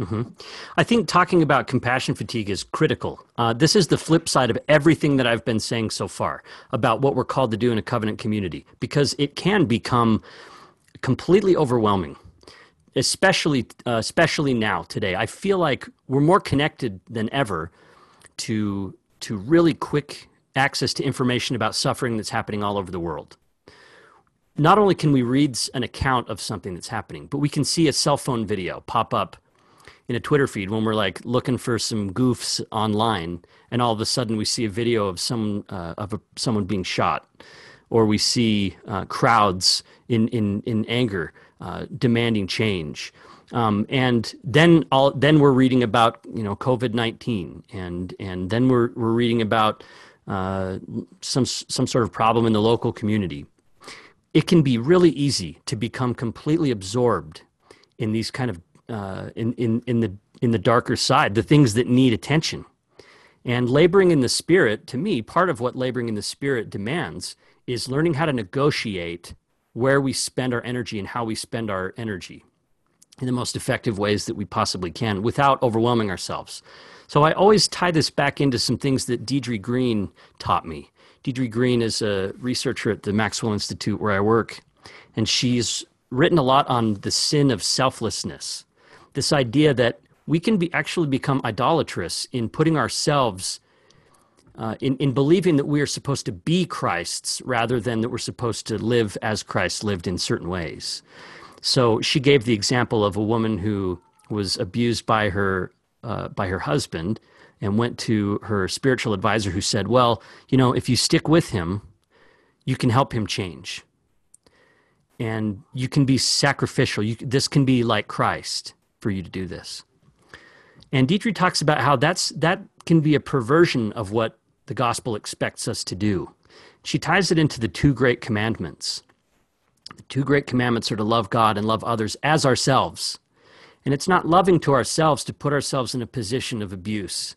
Mm-hmm. I think talking about compassion fatigue is critical. Uh, this is the flip side of everything that I've been saying so far about what we're called to do in a covenant community, because it can become completely overwhelming especially uh, especially now today. I feel like we're more connected than ever to to really quick access to information about suffering that's happening all over the world. Not only can we read an account of something that's happening, but we can see a cell phone video pop up in a Twitter feed when we're like looking for some goofs online, and all of a sudden we see a video of some uh, of a, someone being shot, or we see uh, crowds in in in anger uh, demanding change. Um, and then all, then we're reading about you know COVID nineteen, and and then we're we're reading about uh, some some sort of problem in the local community. It can be really easy to become completely absorbed in these kind of uh, in in in the in the darker side, the things that need attention. And laboring in the spirit, to me, part of what laboring in the spirit demands is learning how to negotiate where we spend our energy and how we spend our energy in the most effective ways that we possibly can without overwhelming ourselves. So I always tie this back into some things that Deidre Green taught me. Deidre Green is a researcher at the Maxwell Institute where I work, and she's written a lot on the sin of selflessness. This idea that we can be actually become idolatrous in putting ourselves uh, in, in believing that we are supposed to be Christ's rather than that we're supposed to live as Christ lived in certain ways. So she gave the example of a woman who was abused by her uh, by her husband and went to her spiritual advisor who said, "Well, you know, if you stick with him, you can help him change, and you can be sacrificial. You, this can be like Christ for you to do this." And Deidre talks about how that's that can be a perversion of what the gospel expects us to do. She ties it into the two great commandments. The two great commandments are to love God and love others as ourselves. And it's not loving to ourselves to put ourselves in a position of abuse.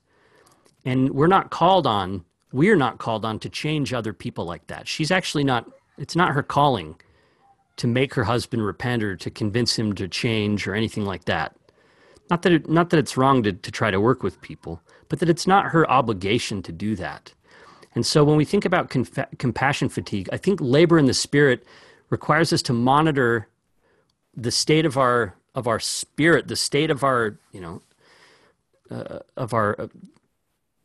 And we're not called on, we're not called on to change other people like that. She's actually not, it's not her calling to make her husband repent or to convince him to change or anything like that. Not that, it, not that it's wrong to, to try to work with people, but that it's not her obligation to do that. And so when we think about conf- compassion fatigue, I think labor in the spirit requires us to monitor the state of our of our spirit, the state of our, you know, uh, of our uh,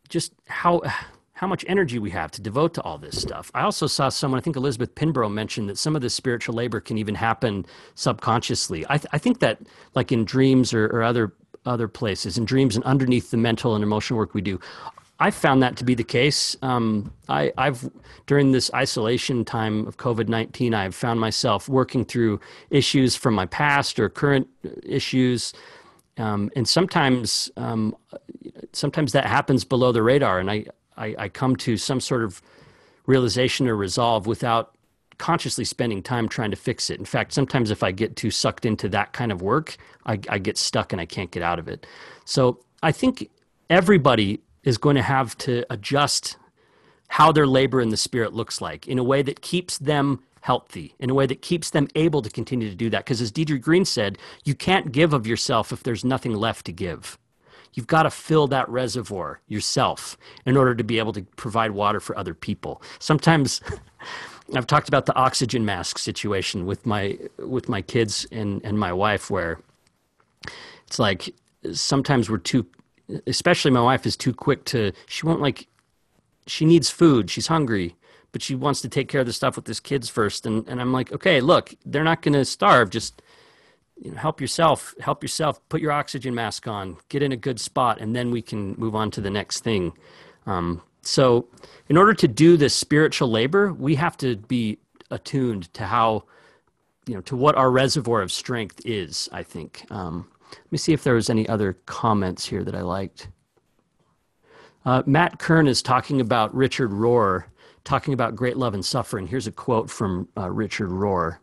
just how how much energy we have to devote to all this stuff. I also saw someone, I think Elizabeth Pinborough mentioned that some of this spiritual labor can even happen subconsciously. I, th- I think that, like in dreams or, or other other places, in dreams and underneath the mental and emotional work we do. I found that to be the case. Um, I, have during this isolation time of COVID nineteen, I've found myself working through issues from my past or current issues, um, and sometimes, um, sometimes that happens below the radar, and I, I, I come to some sort of realization or resolve without consciously spending time trying to fix it. In fact, sometimes if I get too sucked into that kind of work, I, I get stuck and I can't get out of it. So I think everybody is going to have to adjust how their labor in the spirit looks like in a way that keeps them healthy, in a way that keeps them able to continue to do that. Because as Deidre Green said, you can't give of yourself if there's nothing left to give. You've got to fill that reservoir yourself in order to be able to provide water for other people. Sometimes I've talked about the oxygen mask situation with my with my kids and, and my wife where it's like sometimes we're too especially my wife is too quick to she won't like she needs food she's hungry but she wants to take care of the stuff with his kids first and, and i'm like okay look they're not going to starve just you know, help yourself help yourself put your oxygen mask on get in a good spot and then we can move on to the next thing um, so in order to do this spiritual labor we have to be attuned to how you know to what our reservoir of strength is i think um, let me see if there was any other comments here that I liked. Uh, Matt Kern is talking about Richard Rohr, talking about great love and suffering. Here's a quote from uh, Richard Rohr.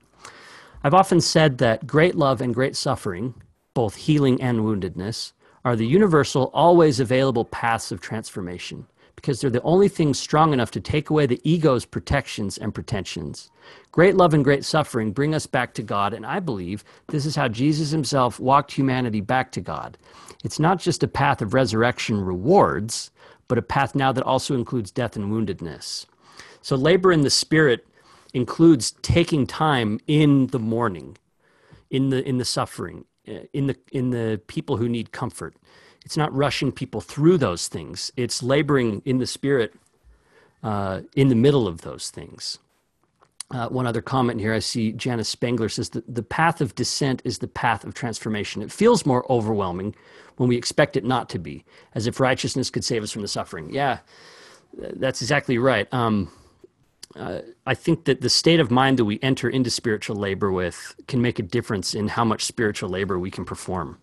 I've often said that great love and great suffering, both healing and woundedness, are the universal, always available paths of transformation because they're the only things strong enough to take away the ego's protections and pretensions. Great love and great suffering bring us back to God, and I believe this is how Jesus himself walked humanity back to God. It's not just a path of resurrection rewards, but a path now that also includes death and woundedness. So, labor in the Spirit includes taking time in the mourning, in the, in the suffering, in the, in the people who need comfort it's not rushing people through those things. It's laboring in the spirit uh, in the middle of those things. Uh, one other comment here I see Janice Spangler says that the path of descent is the path of transformation. It feels more overwhelming when we expect it not to be, as if righteousness could save us from the suffering. Yeah, that's exactly right. Um, uh, I think that the state of mind that we enter into spiritual labor with can make a difference in how much spiritual labor we can perform.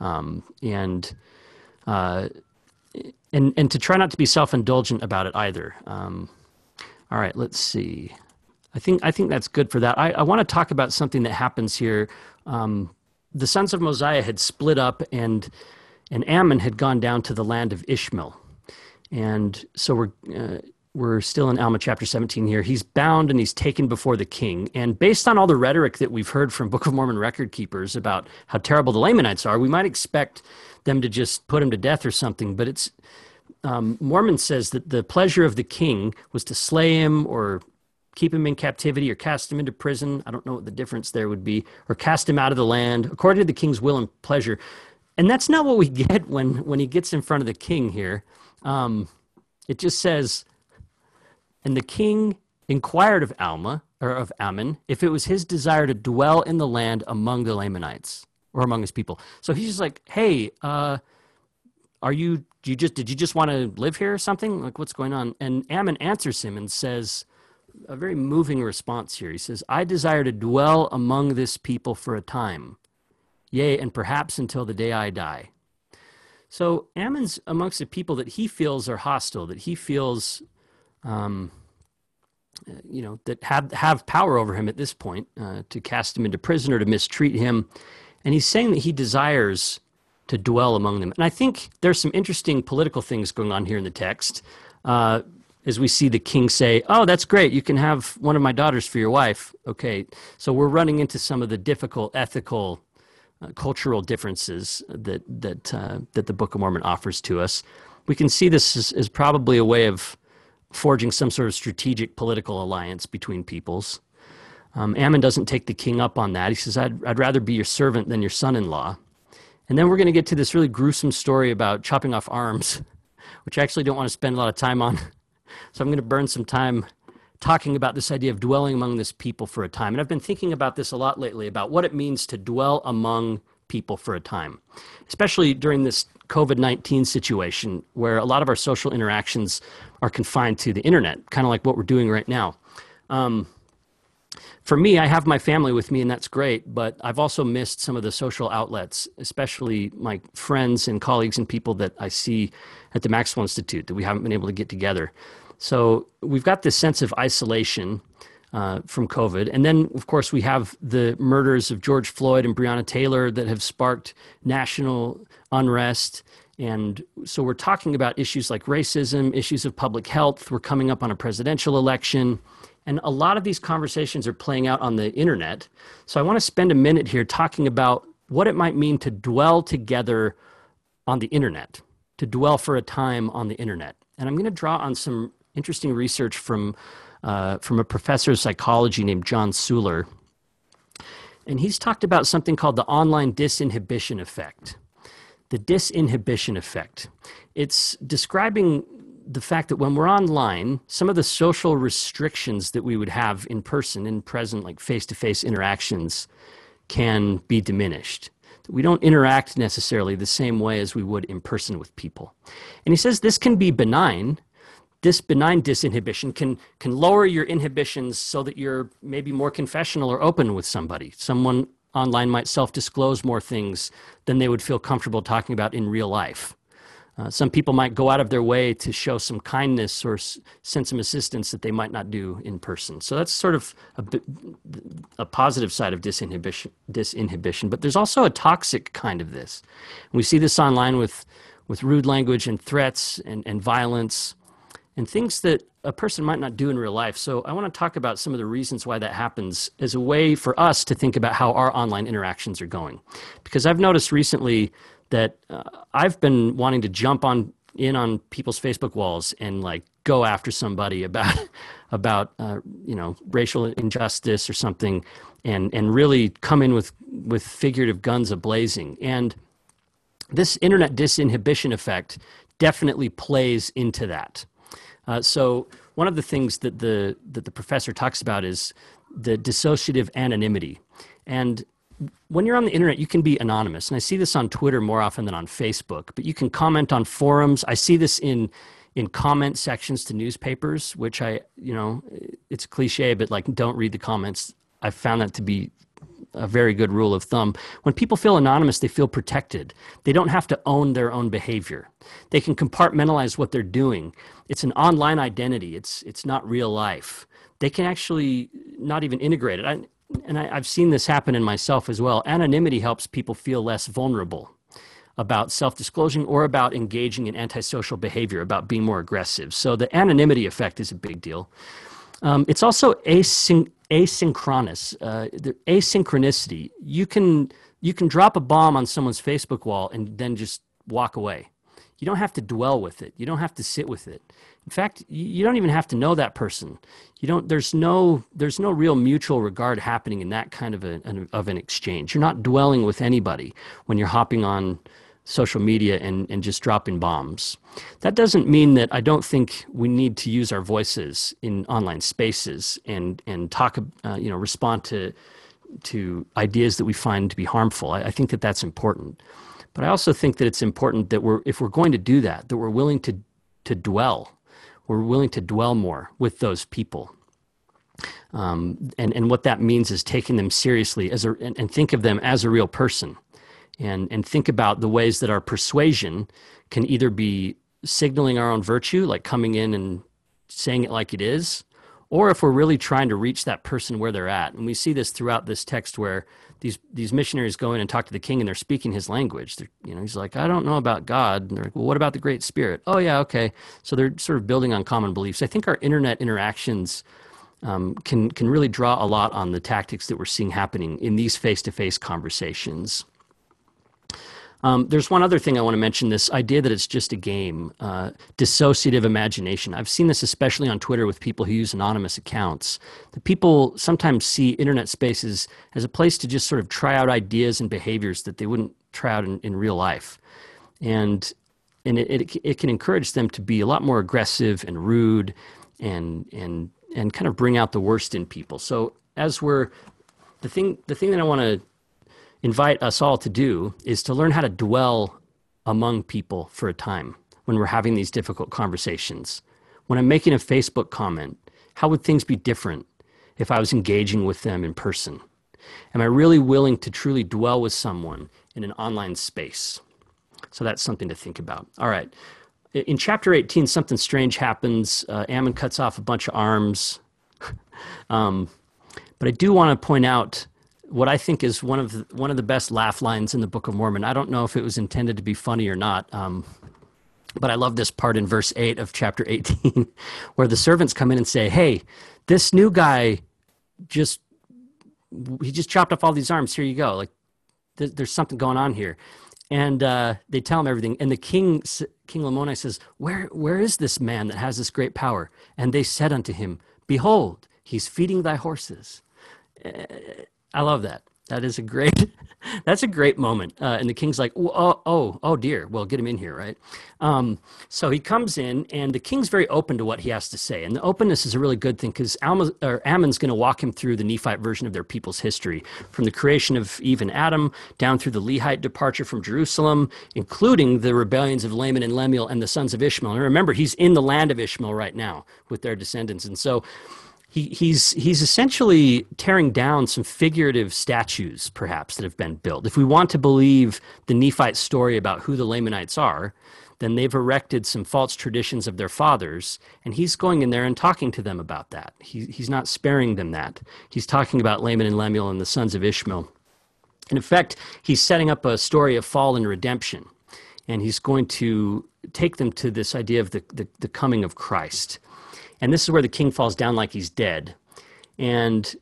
Um, and uh, and and to try not to be self indulgent about it either. Um, all right, let's see. I think I think that's good for that. I, I want to talk about something that happens here. Um, the sons of Mosiah had split up, and and Ammon had gone down to the land of Ishmael, and so we're. Uh, we're still in Alma chapter 17 here. He's bound and he's taken before the king. And based on all the rhetoric that we've heard from Book of Mormon record keepers about how terrible the Lamanites are, we might expect them to just put him to death or something. But it's um, Mormon says that the pleasure of the king was to slay him or keep him in captivity or cast him into prison. I don't know what the difference there would be, or cast him out of the land according to the king's will and pleasure. And that's not what we get when when he gets in front of the king here. Um, it just says, and the king inquired of Alma or of Ammon if it was his desire to dwell in the land among the Lamanites or among his people. So he's just like, hey, uh, are you, do you just, did you just want to live here or something? Like, what's going on? And Ammon answers him and says, a very moving response here. He says, I desire to dwell among this people for a time, yea, and perhaps until the day I die. So Ammon's amongst the people that he feels are hostile, that he feels, um, you know, that have have power over him at this point, uh, to cast him into prison or to mistreat him. And he's saying that he desires to dwell among them. And I think there's some interesting political things going on here in the text. Uh, as we see the king say, Oh, that's great. You can have one of my daughters for your wife. Okay. So we're running into some of the difficult ethical, uh, cultural differences that, that, uh, that the Book of Mormon offers to us. We can see this as, as probably a way of forging some sort of strategic political alliance between peoples. Um, Ammon doesn't take the king up on that. He says, I'd, I'd rather be your servant than your son in law. And then we're going to get to this really gruesome story about chopping off arms, which I actually don't want to spend a lot of time on. So I'm going to burn some time talking about this idea of dwelling among this people for a time. And I've been thinking about this a lot lately about what it means to dwell among people for a time, especially during this COVID 19 situation where a lot of our social interactions are confined to the internet, kind of like what we're doing right now. Um, for me, I have my family with me, and that's great. But I've also missed some of the social outlets, especially my friends and colleagues and people that I see at the Maxwell Institute that we haven't been able to get together. So we've got this sense of isolation uh, from COVID. And then, of course, we have the murders of George Floyd and Breonna Taylor that have sparked national unrest. And so we're talking about issues like racism, issues of public health. We're coming up on a presidential election. And a lot of these conversations are playing out on the internet. So I want to spend a minute here talking about what it might mean to dwell together on the internet, to dwell for a time on the internet. And I'm going to draw on some interesting research from, uh, from a professor of psychology named John Suler. And he's talked about something called the online disinhibition effect. The disinhibition effect. It's describing the fact that when we're online, some of the social restrictions that we would have in person, in present, like face to face interactions, can be diminished. We don't interact necessarily the same way as we would in person with people. And he says this can be benign. This benign disinhibition can, can lower your inhibitions so that you're maybe more confessional or open with somebody. Someone online might self disclose more things than they would feel comfortable talking about in real life. Uh, some people might go out of their way to show some kindness or s- send some assistance that they might not do in person. So that's sort of a, a positive side of disinhibition, disinhibition. But there's also a toxic kind of this. we see this online with, with rude language and threats and, and violence and things that a person might not do in real life. So I want to talk about some of the reasons why that happens as a way for us to think about how our online interactions are going. Because I've noticed recently that uh, I've been wanting to jump on in on people's Facebook walls and like go after somebody about about uh, you know racial injustice or something, and and really come in with with figurative guns ablazing. And this internet disinhibition effect definitely plays into that. Uh, so one of the things that the that the professor talks about is the dissociative anonymity, and when you're on the internet, you can be anonymous. And I see this on Twitter more often than on Facebook, but you can comment on forums. I see this in in comment sections to newspapers, which I, you know, it's cliche, but like don't read the comments. I found that to be a very good rule of thumb. When people feel anonymous, they feel protected. They don't have to own their own behavior. They can compartmentalize what they're doing. It's an online identity. It's it's not real life. They can actually not even integrate it. I, and I, have seen this happen in myself as well. Anonymity helps people feel less vulnerable about self disclosing or about engaging in antisocial behavior, about being more aggressive. So the anonymity effect is a big deal. Um, it's also async- asynchronous. Uh, the asynchronicity. You can you can drop a bomb on someone's Facebook wall and then just walk away. You don't have to dwell with it. You don't have to sit with it. In fact, you don't even have to know that person. You don't. There's no. There's no real mutual regard happening in that kind of a, an, of an exchange. You're not dwelling with anybody when you're hopping on social media and, and just dropping bombs. That doesn't mean that I don't think we need to use our voices in online spaces and and talk. Uh, you know, respond to to ideas that we find to be harmful. I, I think that that's important. But I also think that it's important that we're if we're going to do that, that we're willing to to dwell we're willing to dwell more with those people. Um, and, and what that means is taking them seriously as a, and, and think of them as a real person and, and think about the ways that our persuasion can either be signaling our own virtue, like coming in and saying it like it is, or if we're really trying to reach that person where they're at. And we see this throughout this text where these these missionaries go in and talk to the king and they're speaking his language. They're, you know, he's like, I don't know about God. And they're like, well, what about the Great Spirit? Oh yeah, okay. So they're sort of building on common beliefs. I think our internet interactions um, can can really draw a lot on the tactics that we're seeing happening in these face to face conversations. Um, there's one other thing I want to mention this idea that it's just a game, uh, dissociative imagination. I've seen this especially on Twitter with people who use anonymous accounts. The people sometimes see internet spaces as a place to just sort of try out ideas and behaviors that they wouldn't try out in, in real life. And, and it, it, it can encourage them to be a lot more aggressive and rude and, and, and kind of bring out the worst in people. So as we're, the thing, the thing that I want to invite us all to do is to learn how to dwell among people for a time when we're having these difficult conversations. When I'm making a Facebook comment, how would things be different if I was engaging with them in person? Am I really willing to truly dwell with someone in an online space? So that's something to think about. All right. In chapter 18, something strange happens. Uh, Ammon cuts off a bunch of arms. um, but I do want to point out what I think is one of the, one of the best laugh lines in the Book of Mormon. I don't know if it was intended to be funny or not. Um, but I love this part in verse 8 of chapter 18 where the servants come in and say, Hey, this new guy just he just chopped off all these arms. Here you go. Like th- there's something going on here. And uh, they tell him everything. And the king, King Lamoni says, where, where is this man that has this great power? And they said unto him, Behold, he's feeding thy horses. I love that. That is a great, that's a great moment. Uh, and the king's like, oh, oh, oh dear. Well, get him in here, right? Um, so he comes in, and the king's very open to what he has to say. And the openness is a really good thing because Ammon's going to walk him through the Nephite version of their people's history, from the creation of Eve and Adam down through the Lehite departure from Jerusalem, including the rebellions of Laman and Lemuel and the sons of Ishmael. And remember, he's in the land of Ishmael right now with their descendants. And so he, he's he's essentially tearing down some figurative statues, perhaps that have been built. If we want to believe the Nephite story about who the Lamanites are, then they've erected some false traditions of their fathers, and he's going in there and talking to them about that. He, he's not sparing them that. He's talking about Laman and Lemuel and the sons of Ishmael. And in fact, he's setting up a story of fall and redemption, and he's going to take them to this idea of the, the, the coming of Christ. And this is where the king falls down like he's dead. And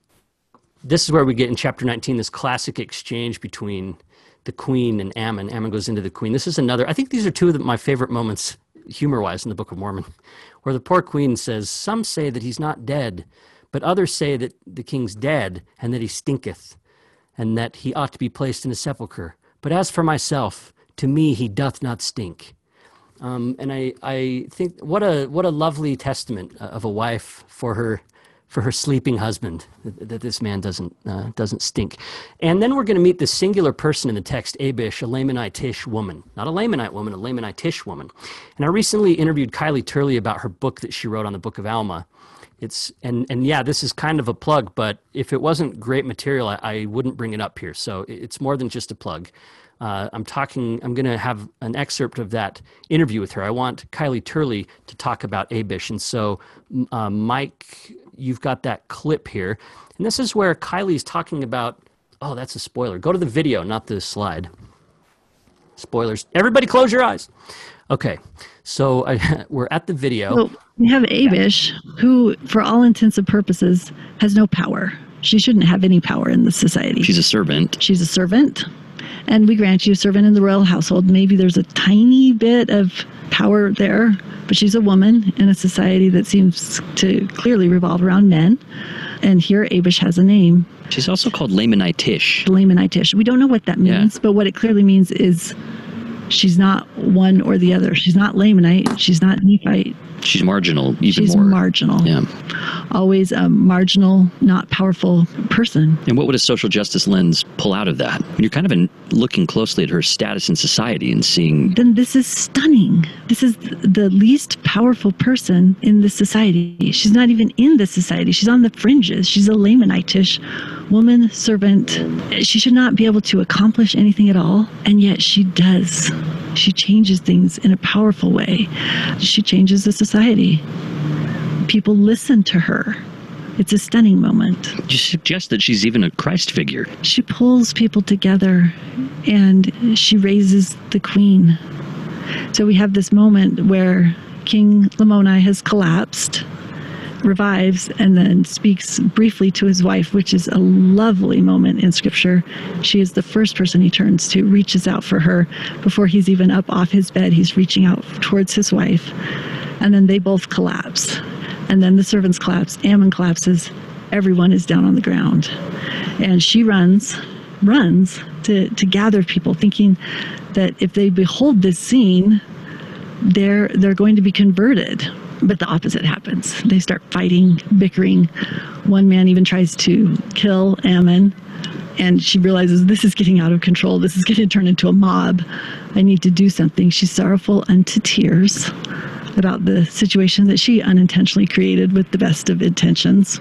this is where we get in chapter 19 this classic exchange between the queen and Ammon. Ammon goes into the queen. This is another, I think these are two of the, my favorite moments, humor wise, in the Book of Mormon, where the poor queen says, Some say that he's not dead, but others say that the king's dead and that he stinketh, and that he ought to be placed in a sepulchre. But as for myself, to me he doth not stink. Um, and I, I think what a what a lovely testament of a wife for her for her sleeping husband that, that this man doesn't uh, doesn't stink. And then we're going to meet the singular person in the text, Abish, a Lamanitish woman, not a Lamanite woman, a Lamanitish woman. And I recently interviewed Kylie Turley about her book that she wrote on the Book of Alma. It's and and yeah, this is kind of a plug, but if it wasn't great material, I, I wouldn't bring it up here. So it's more than just a plug. Uh, I'm talking. I'm going to have an excerpt of that interview with her. I want Kylie Turley to talk about Abish, and so uh, Mike, you've got that clip here, and this is where Kylie's talking about. Oh, that's a spoiler. Go to the video, not the slide. Spoilers. Everybody, close your eyes. Okay, so I, we're at the video. Well, we have Abish, who, for all intents and purposes, has no power. She shouldn't have any power in the society. She's a servant. She's a servant and we grant you a servant in the royal household. Maybe there's a tiny bit of power there, but she's a woman in a society that seems to clearly revolve around men. And here Abish has a name. She's also called Lamanitish. Lamanitish. We don't know what that means, yeah. but what it clearly means is she's not one or the other. She's not Lamanite. She's not Nephite. She's marginal, even She's more. marginal. Yeah. Always a marginal, not powerful person. And what would a social justice lens pull out of that? When you're kind of in, looking closely at her status in society and seeing. Then this is stunning. This is the least powerful person in the society. She's not even in the society. She's on the fringes. She's a Lamanitish woman servant. She should not be able to accomplish anything at all, and yet she does. She changes things in a powerful way. She changes the society. People listen to her. It's a stunning moment. You suggest that she's even a Christ figure. She pulls people together and she raises the queen. So we have this moment where King Lamoni has collapsed revives and then speaks briefly to his wife, which is a lovely moment in scripture. She is the first person he turns to, reaches out for her before he's even up off his bed. He's reaching out towards his wife. And then they both collapse. And then the servants collapse. Ammon collapses. Everyone is down on the ground. And she runs, runs to, to gather people, thinking that if they behold this scene, they're, they're going to be converted but the opposite happens. They start fighting, bickering. One man even tries to kill Ammon, and she realizes this is getting out of control. This is going to turn into a mob. I need to do something. She's sorrowful unto tears about the situation that she unintentionally created with the best of intentions.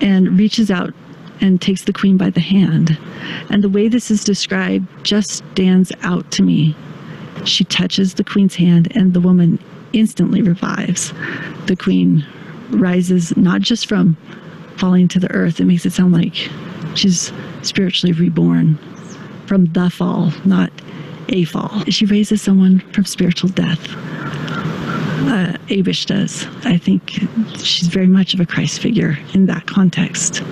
and reaches out and takes the queen by the hand. And the way this is described just stands out to me. She touches the queen's hand, and the woman instantly revives. The queen rises not just from falling to the earth, it makes it sound like she's spiritually reborn from the fall, not a fall. She raises someone from spiritual death. Uh, Abish does. I think she's very much of a Christ figure in that context.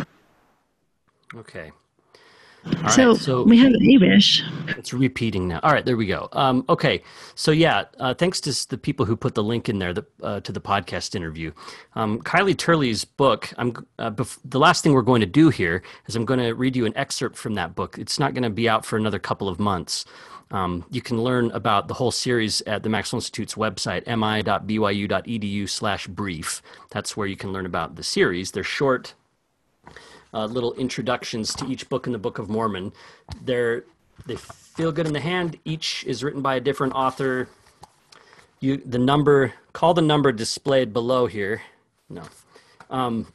Okay. All so, right, so we have Abish. It's repeating now. All right, there we go. Um, okay, so yeah, uh, thanks to the people who put the link in there the, uh, to the podcast interview. Um, Kylie Turley's book. I'm uh, bef- the last thing we're going to do here is I'm going to read you an excerpt from that book. It's not going to be out for another couple of months. Um, you can learn about the whole series at the Maxwell Institute's website, mi.byu.edu/brief. That's where you can learn about the series. They're short uh, little introductions to each book in the Book of Mormon. They're they feel good in the hand. Each is written by a different author. You the number call the number displayed below here. No, um,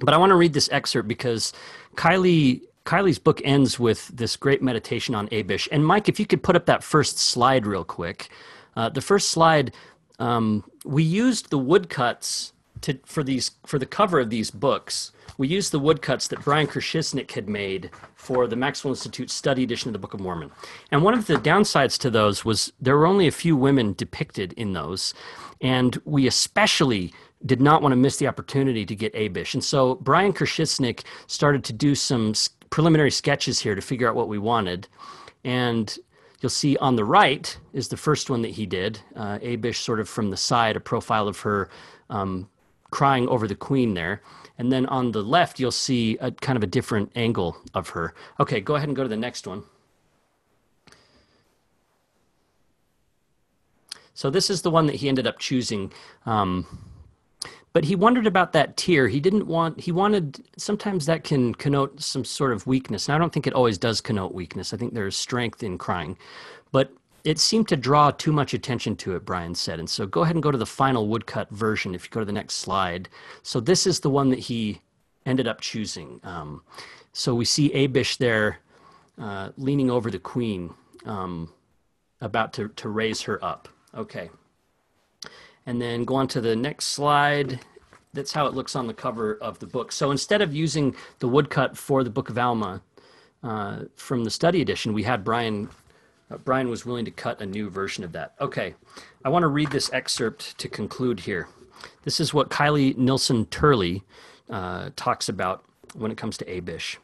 but I want to read this excerpt because Kylie Kylie's book ends with this great meditation on Abish. And Mike, if you could put up that first slide real quick. Uh, the first slide, um, we used the woodcuts to, for these for the cover of these books we used the woodcuts that Brian Kershisnik had made for the Maxwell Institute study edition of the Book of Mormon. And one of the downsides to those was there were only a few women depicted in those. And we especially did not want to miss the opportunity to get Abish. And so Brian Kershisnik started to do some preliminary sketches here to figure out what we wanted. And you'll see on the right is the first one that he did, uh, Abish sort of from the side, a profile of her um, crying over the queen there. And then on the left, you'll see a kind of a different angle of her. Okay, go ahead and go to the next one. So this is the one that he ended up choosing. Um, but he wondered about that tear. He didn't want, he wanted, sometimes that can connote some sort of weakness. And I don't think it always does connote weakness. I think there's strength in crying. But it seemed to draw too much attention to it, Brian said. And so go ahead and go to the final woodcut version if you go to the next slide. So this is the one that he ended up choosing. Um, so we see Abish there uh, leaning over the queen, um, about to, to raise her up. Okay. And then go on to the next slide. That's how it looks on the cover of the book. So instead of using the woodcut for the Book of Alma uh, from the study edition, we had Brian uh, Brian was willing to cut a new version of that. Okay, I want to read this excerpt to conclude here. This is what Kylie Nielson Turley uh, talks about when it comes to Abish.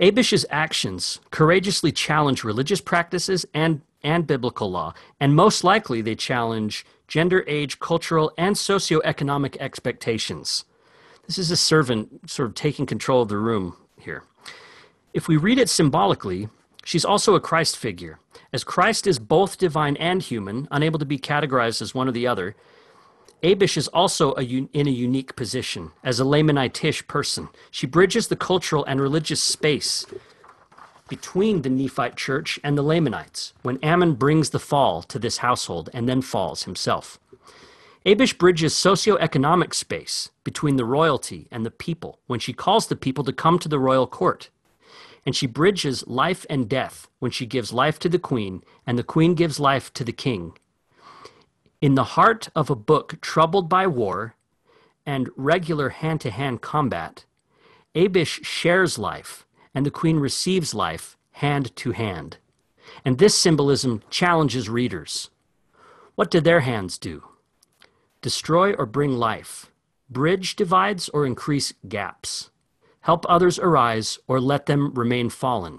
Abish's actions courageously challenge religious practices and, and biblical law, and most likely they challenge gender, age, cultural, and socioeconomic expectations. This is a servant sort of taking control of the room here. If we read it symbolically, she's also a Christ figure. As Christ is both divine and human, unable to be categorized as one or the other, Abish is also a in a unique position as a Lamanitish person. She bridges the cultural and religious space between the Nephite church and the Lamanites when Ammon brings the fall to this household and then falls himself. Abish bridges socioeconomic space between the royalty and the people when she calls the people to come to the royal court and she bridges life and death when she gives life to the queen, and the queen gives life to the king. In the heart of a book troubled by war and regular hand to hand combat, Abish shares life, and the queen receives life hand to hand. And this symbolism challenges readers. What do their hands do? Destroy or bring life? Bridge divides or increase gaps? Help others arise, or let them remain fallen.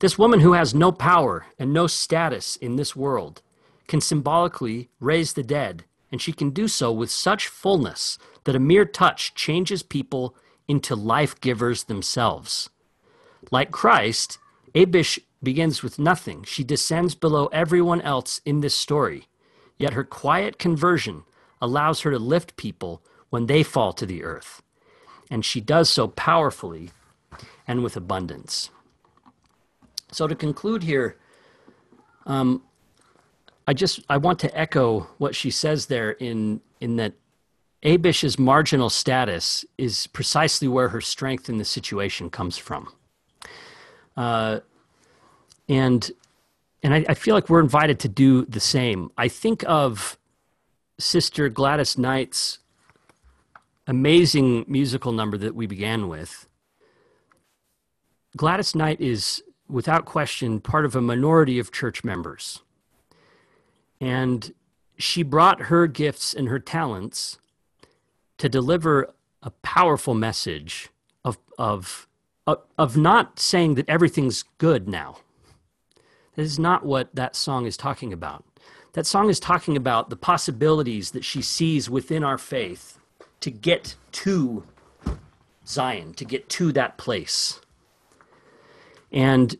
This woman who has no power and no status in this world can symbolically raise the dead, and she can do so with such fullness that a mere touch changes people into life givers themselves. Like Christ, Abish begins with nothing. She descends below everyone else in this story. Yet her quiet conversion allows her to lift people when they fall to the earth and she does so powerfully and with abundance. So to conclude here, um, I just I want to echo what she says there in in that Abish's marginal status is precisely where her strength in the situation comes from. Uh, and and I, I, feel like we're invited to do the same. I think of Sister Gladys Knight's amazing musical number that we began with. Gladys Knight is, without question, part of a minority of church members. And she brought her gifts and her talents to deliver a powerful message of, of, of not saying that everything's good now. That is not what that song is talking about. That song is talking about the possibilities that she sees within our faith to get to Zion, to get to that place. And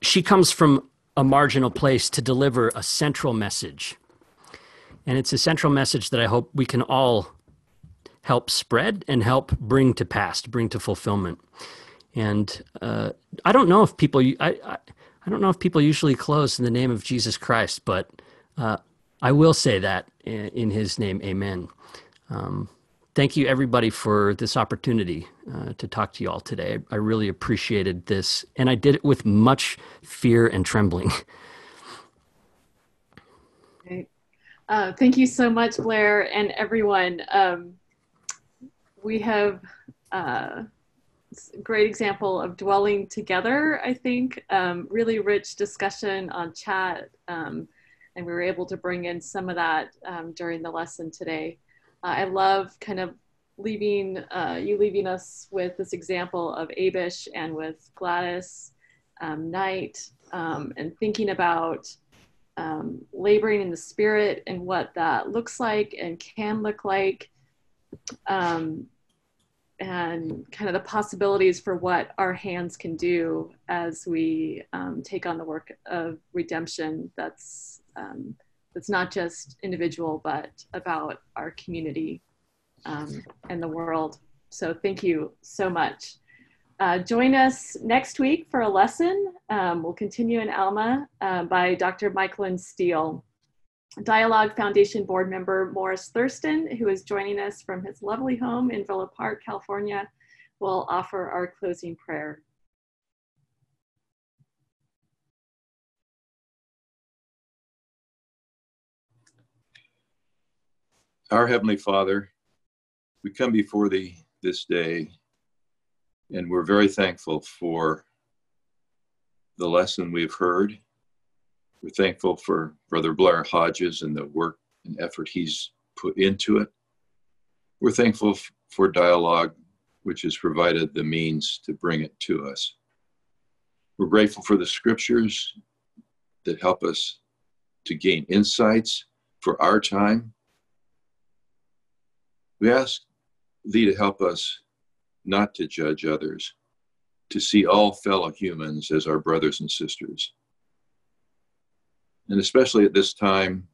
she comes from a marginal place to deliver a central message. And it's a central message that I hope we can all help spread and help bring to pass, bring to fulfillment. And uh, I don't know if people, I, I, I, don't know if people usually close in the name of Jesus Christ, but uh, I will say that in, in His name, Amen. Um, thank you, everybody, for this opportunity uh, to talk to you all today. I, really appreciated this, and I did it with much fear and trembling. Uh, thank you so much, Blair, and everyone. Um, we have uh, a great example of dwelling together, I think. Um, really rich discussion on chat, um, and we were able to bring in some of that um, during the lesson today. Uh, I love kind of leaving uh, you leaving us with this example of Abish and with Gladys um, Knight um, and thinking about um, laboring in the spirit and what that looks like and can look like um, and kind of the possibilities for what our hands can do as we um, take on the work of redemption that's that's not just individual but about our community um, and the world so thank you so much uh, join us next week for a lesson. Um, we'll continue in Alma uh, by Dr. Michael Steele. Dialogue Foundation board member Morris Thurston, who is joining us from his lovely home in Villa Park, California, will offer our closing prayer. Our Heavenly Father, we come before Thee this day and we're very thankful for the lesson we've heard. We're thankful for Brother Blair Hodges and the work and effort he's put into it. We're thankful for dialogue, which has provided the means to bring it to us. We're grateful for the scriptures that help us to gain insights for our time. We ask Thee to help us not to judge others, to see all fellow humans as our brothers and sisters. And especially at this time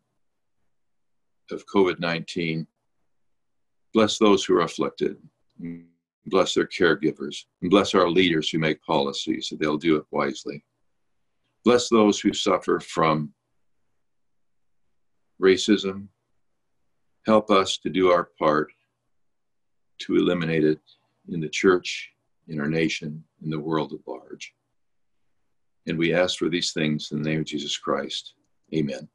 of COVID 19, bless those who are afflicted, bless their caregivers, and bless our leaders who make policies that they'll do it wisely. Bless those who suffer from racism. Help us to do our part to eliminate it in the church, in our nation, in the world at large. And we ask for these things in the name of Jesus Christ. Amen.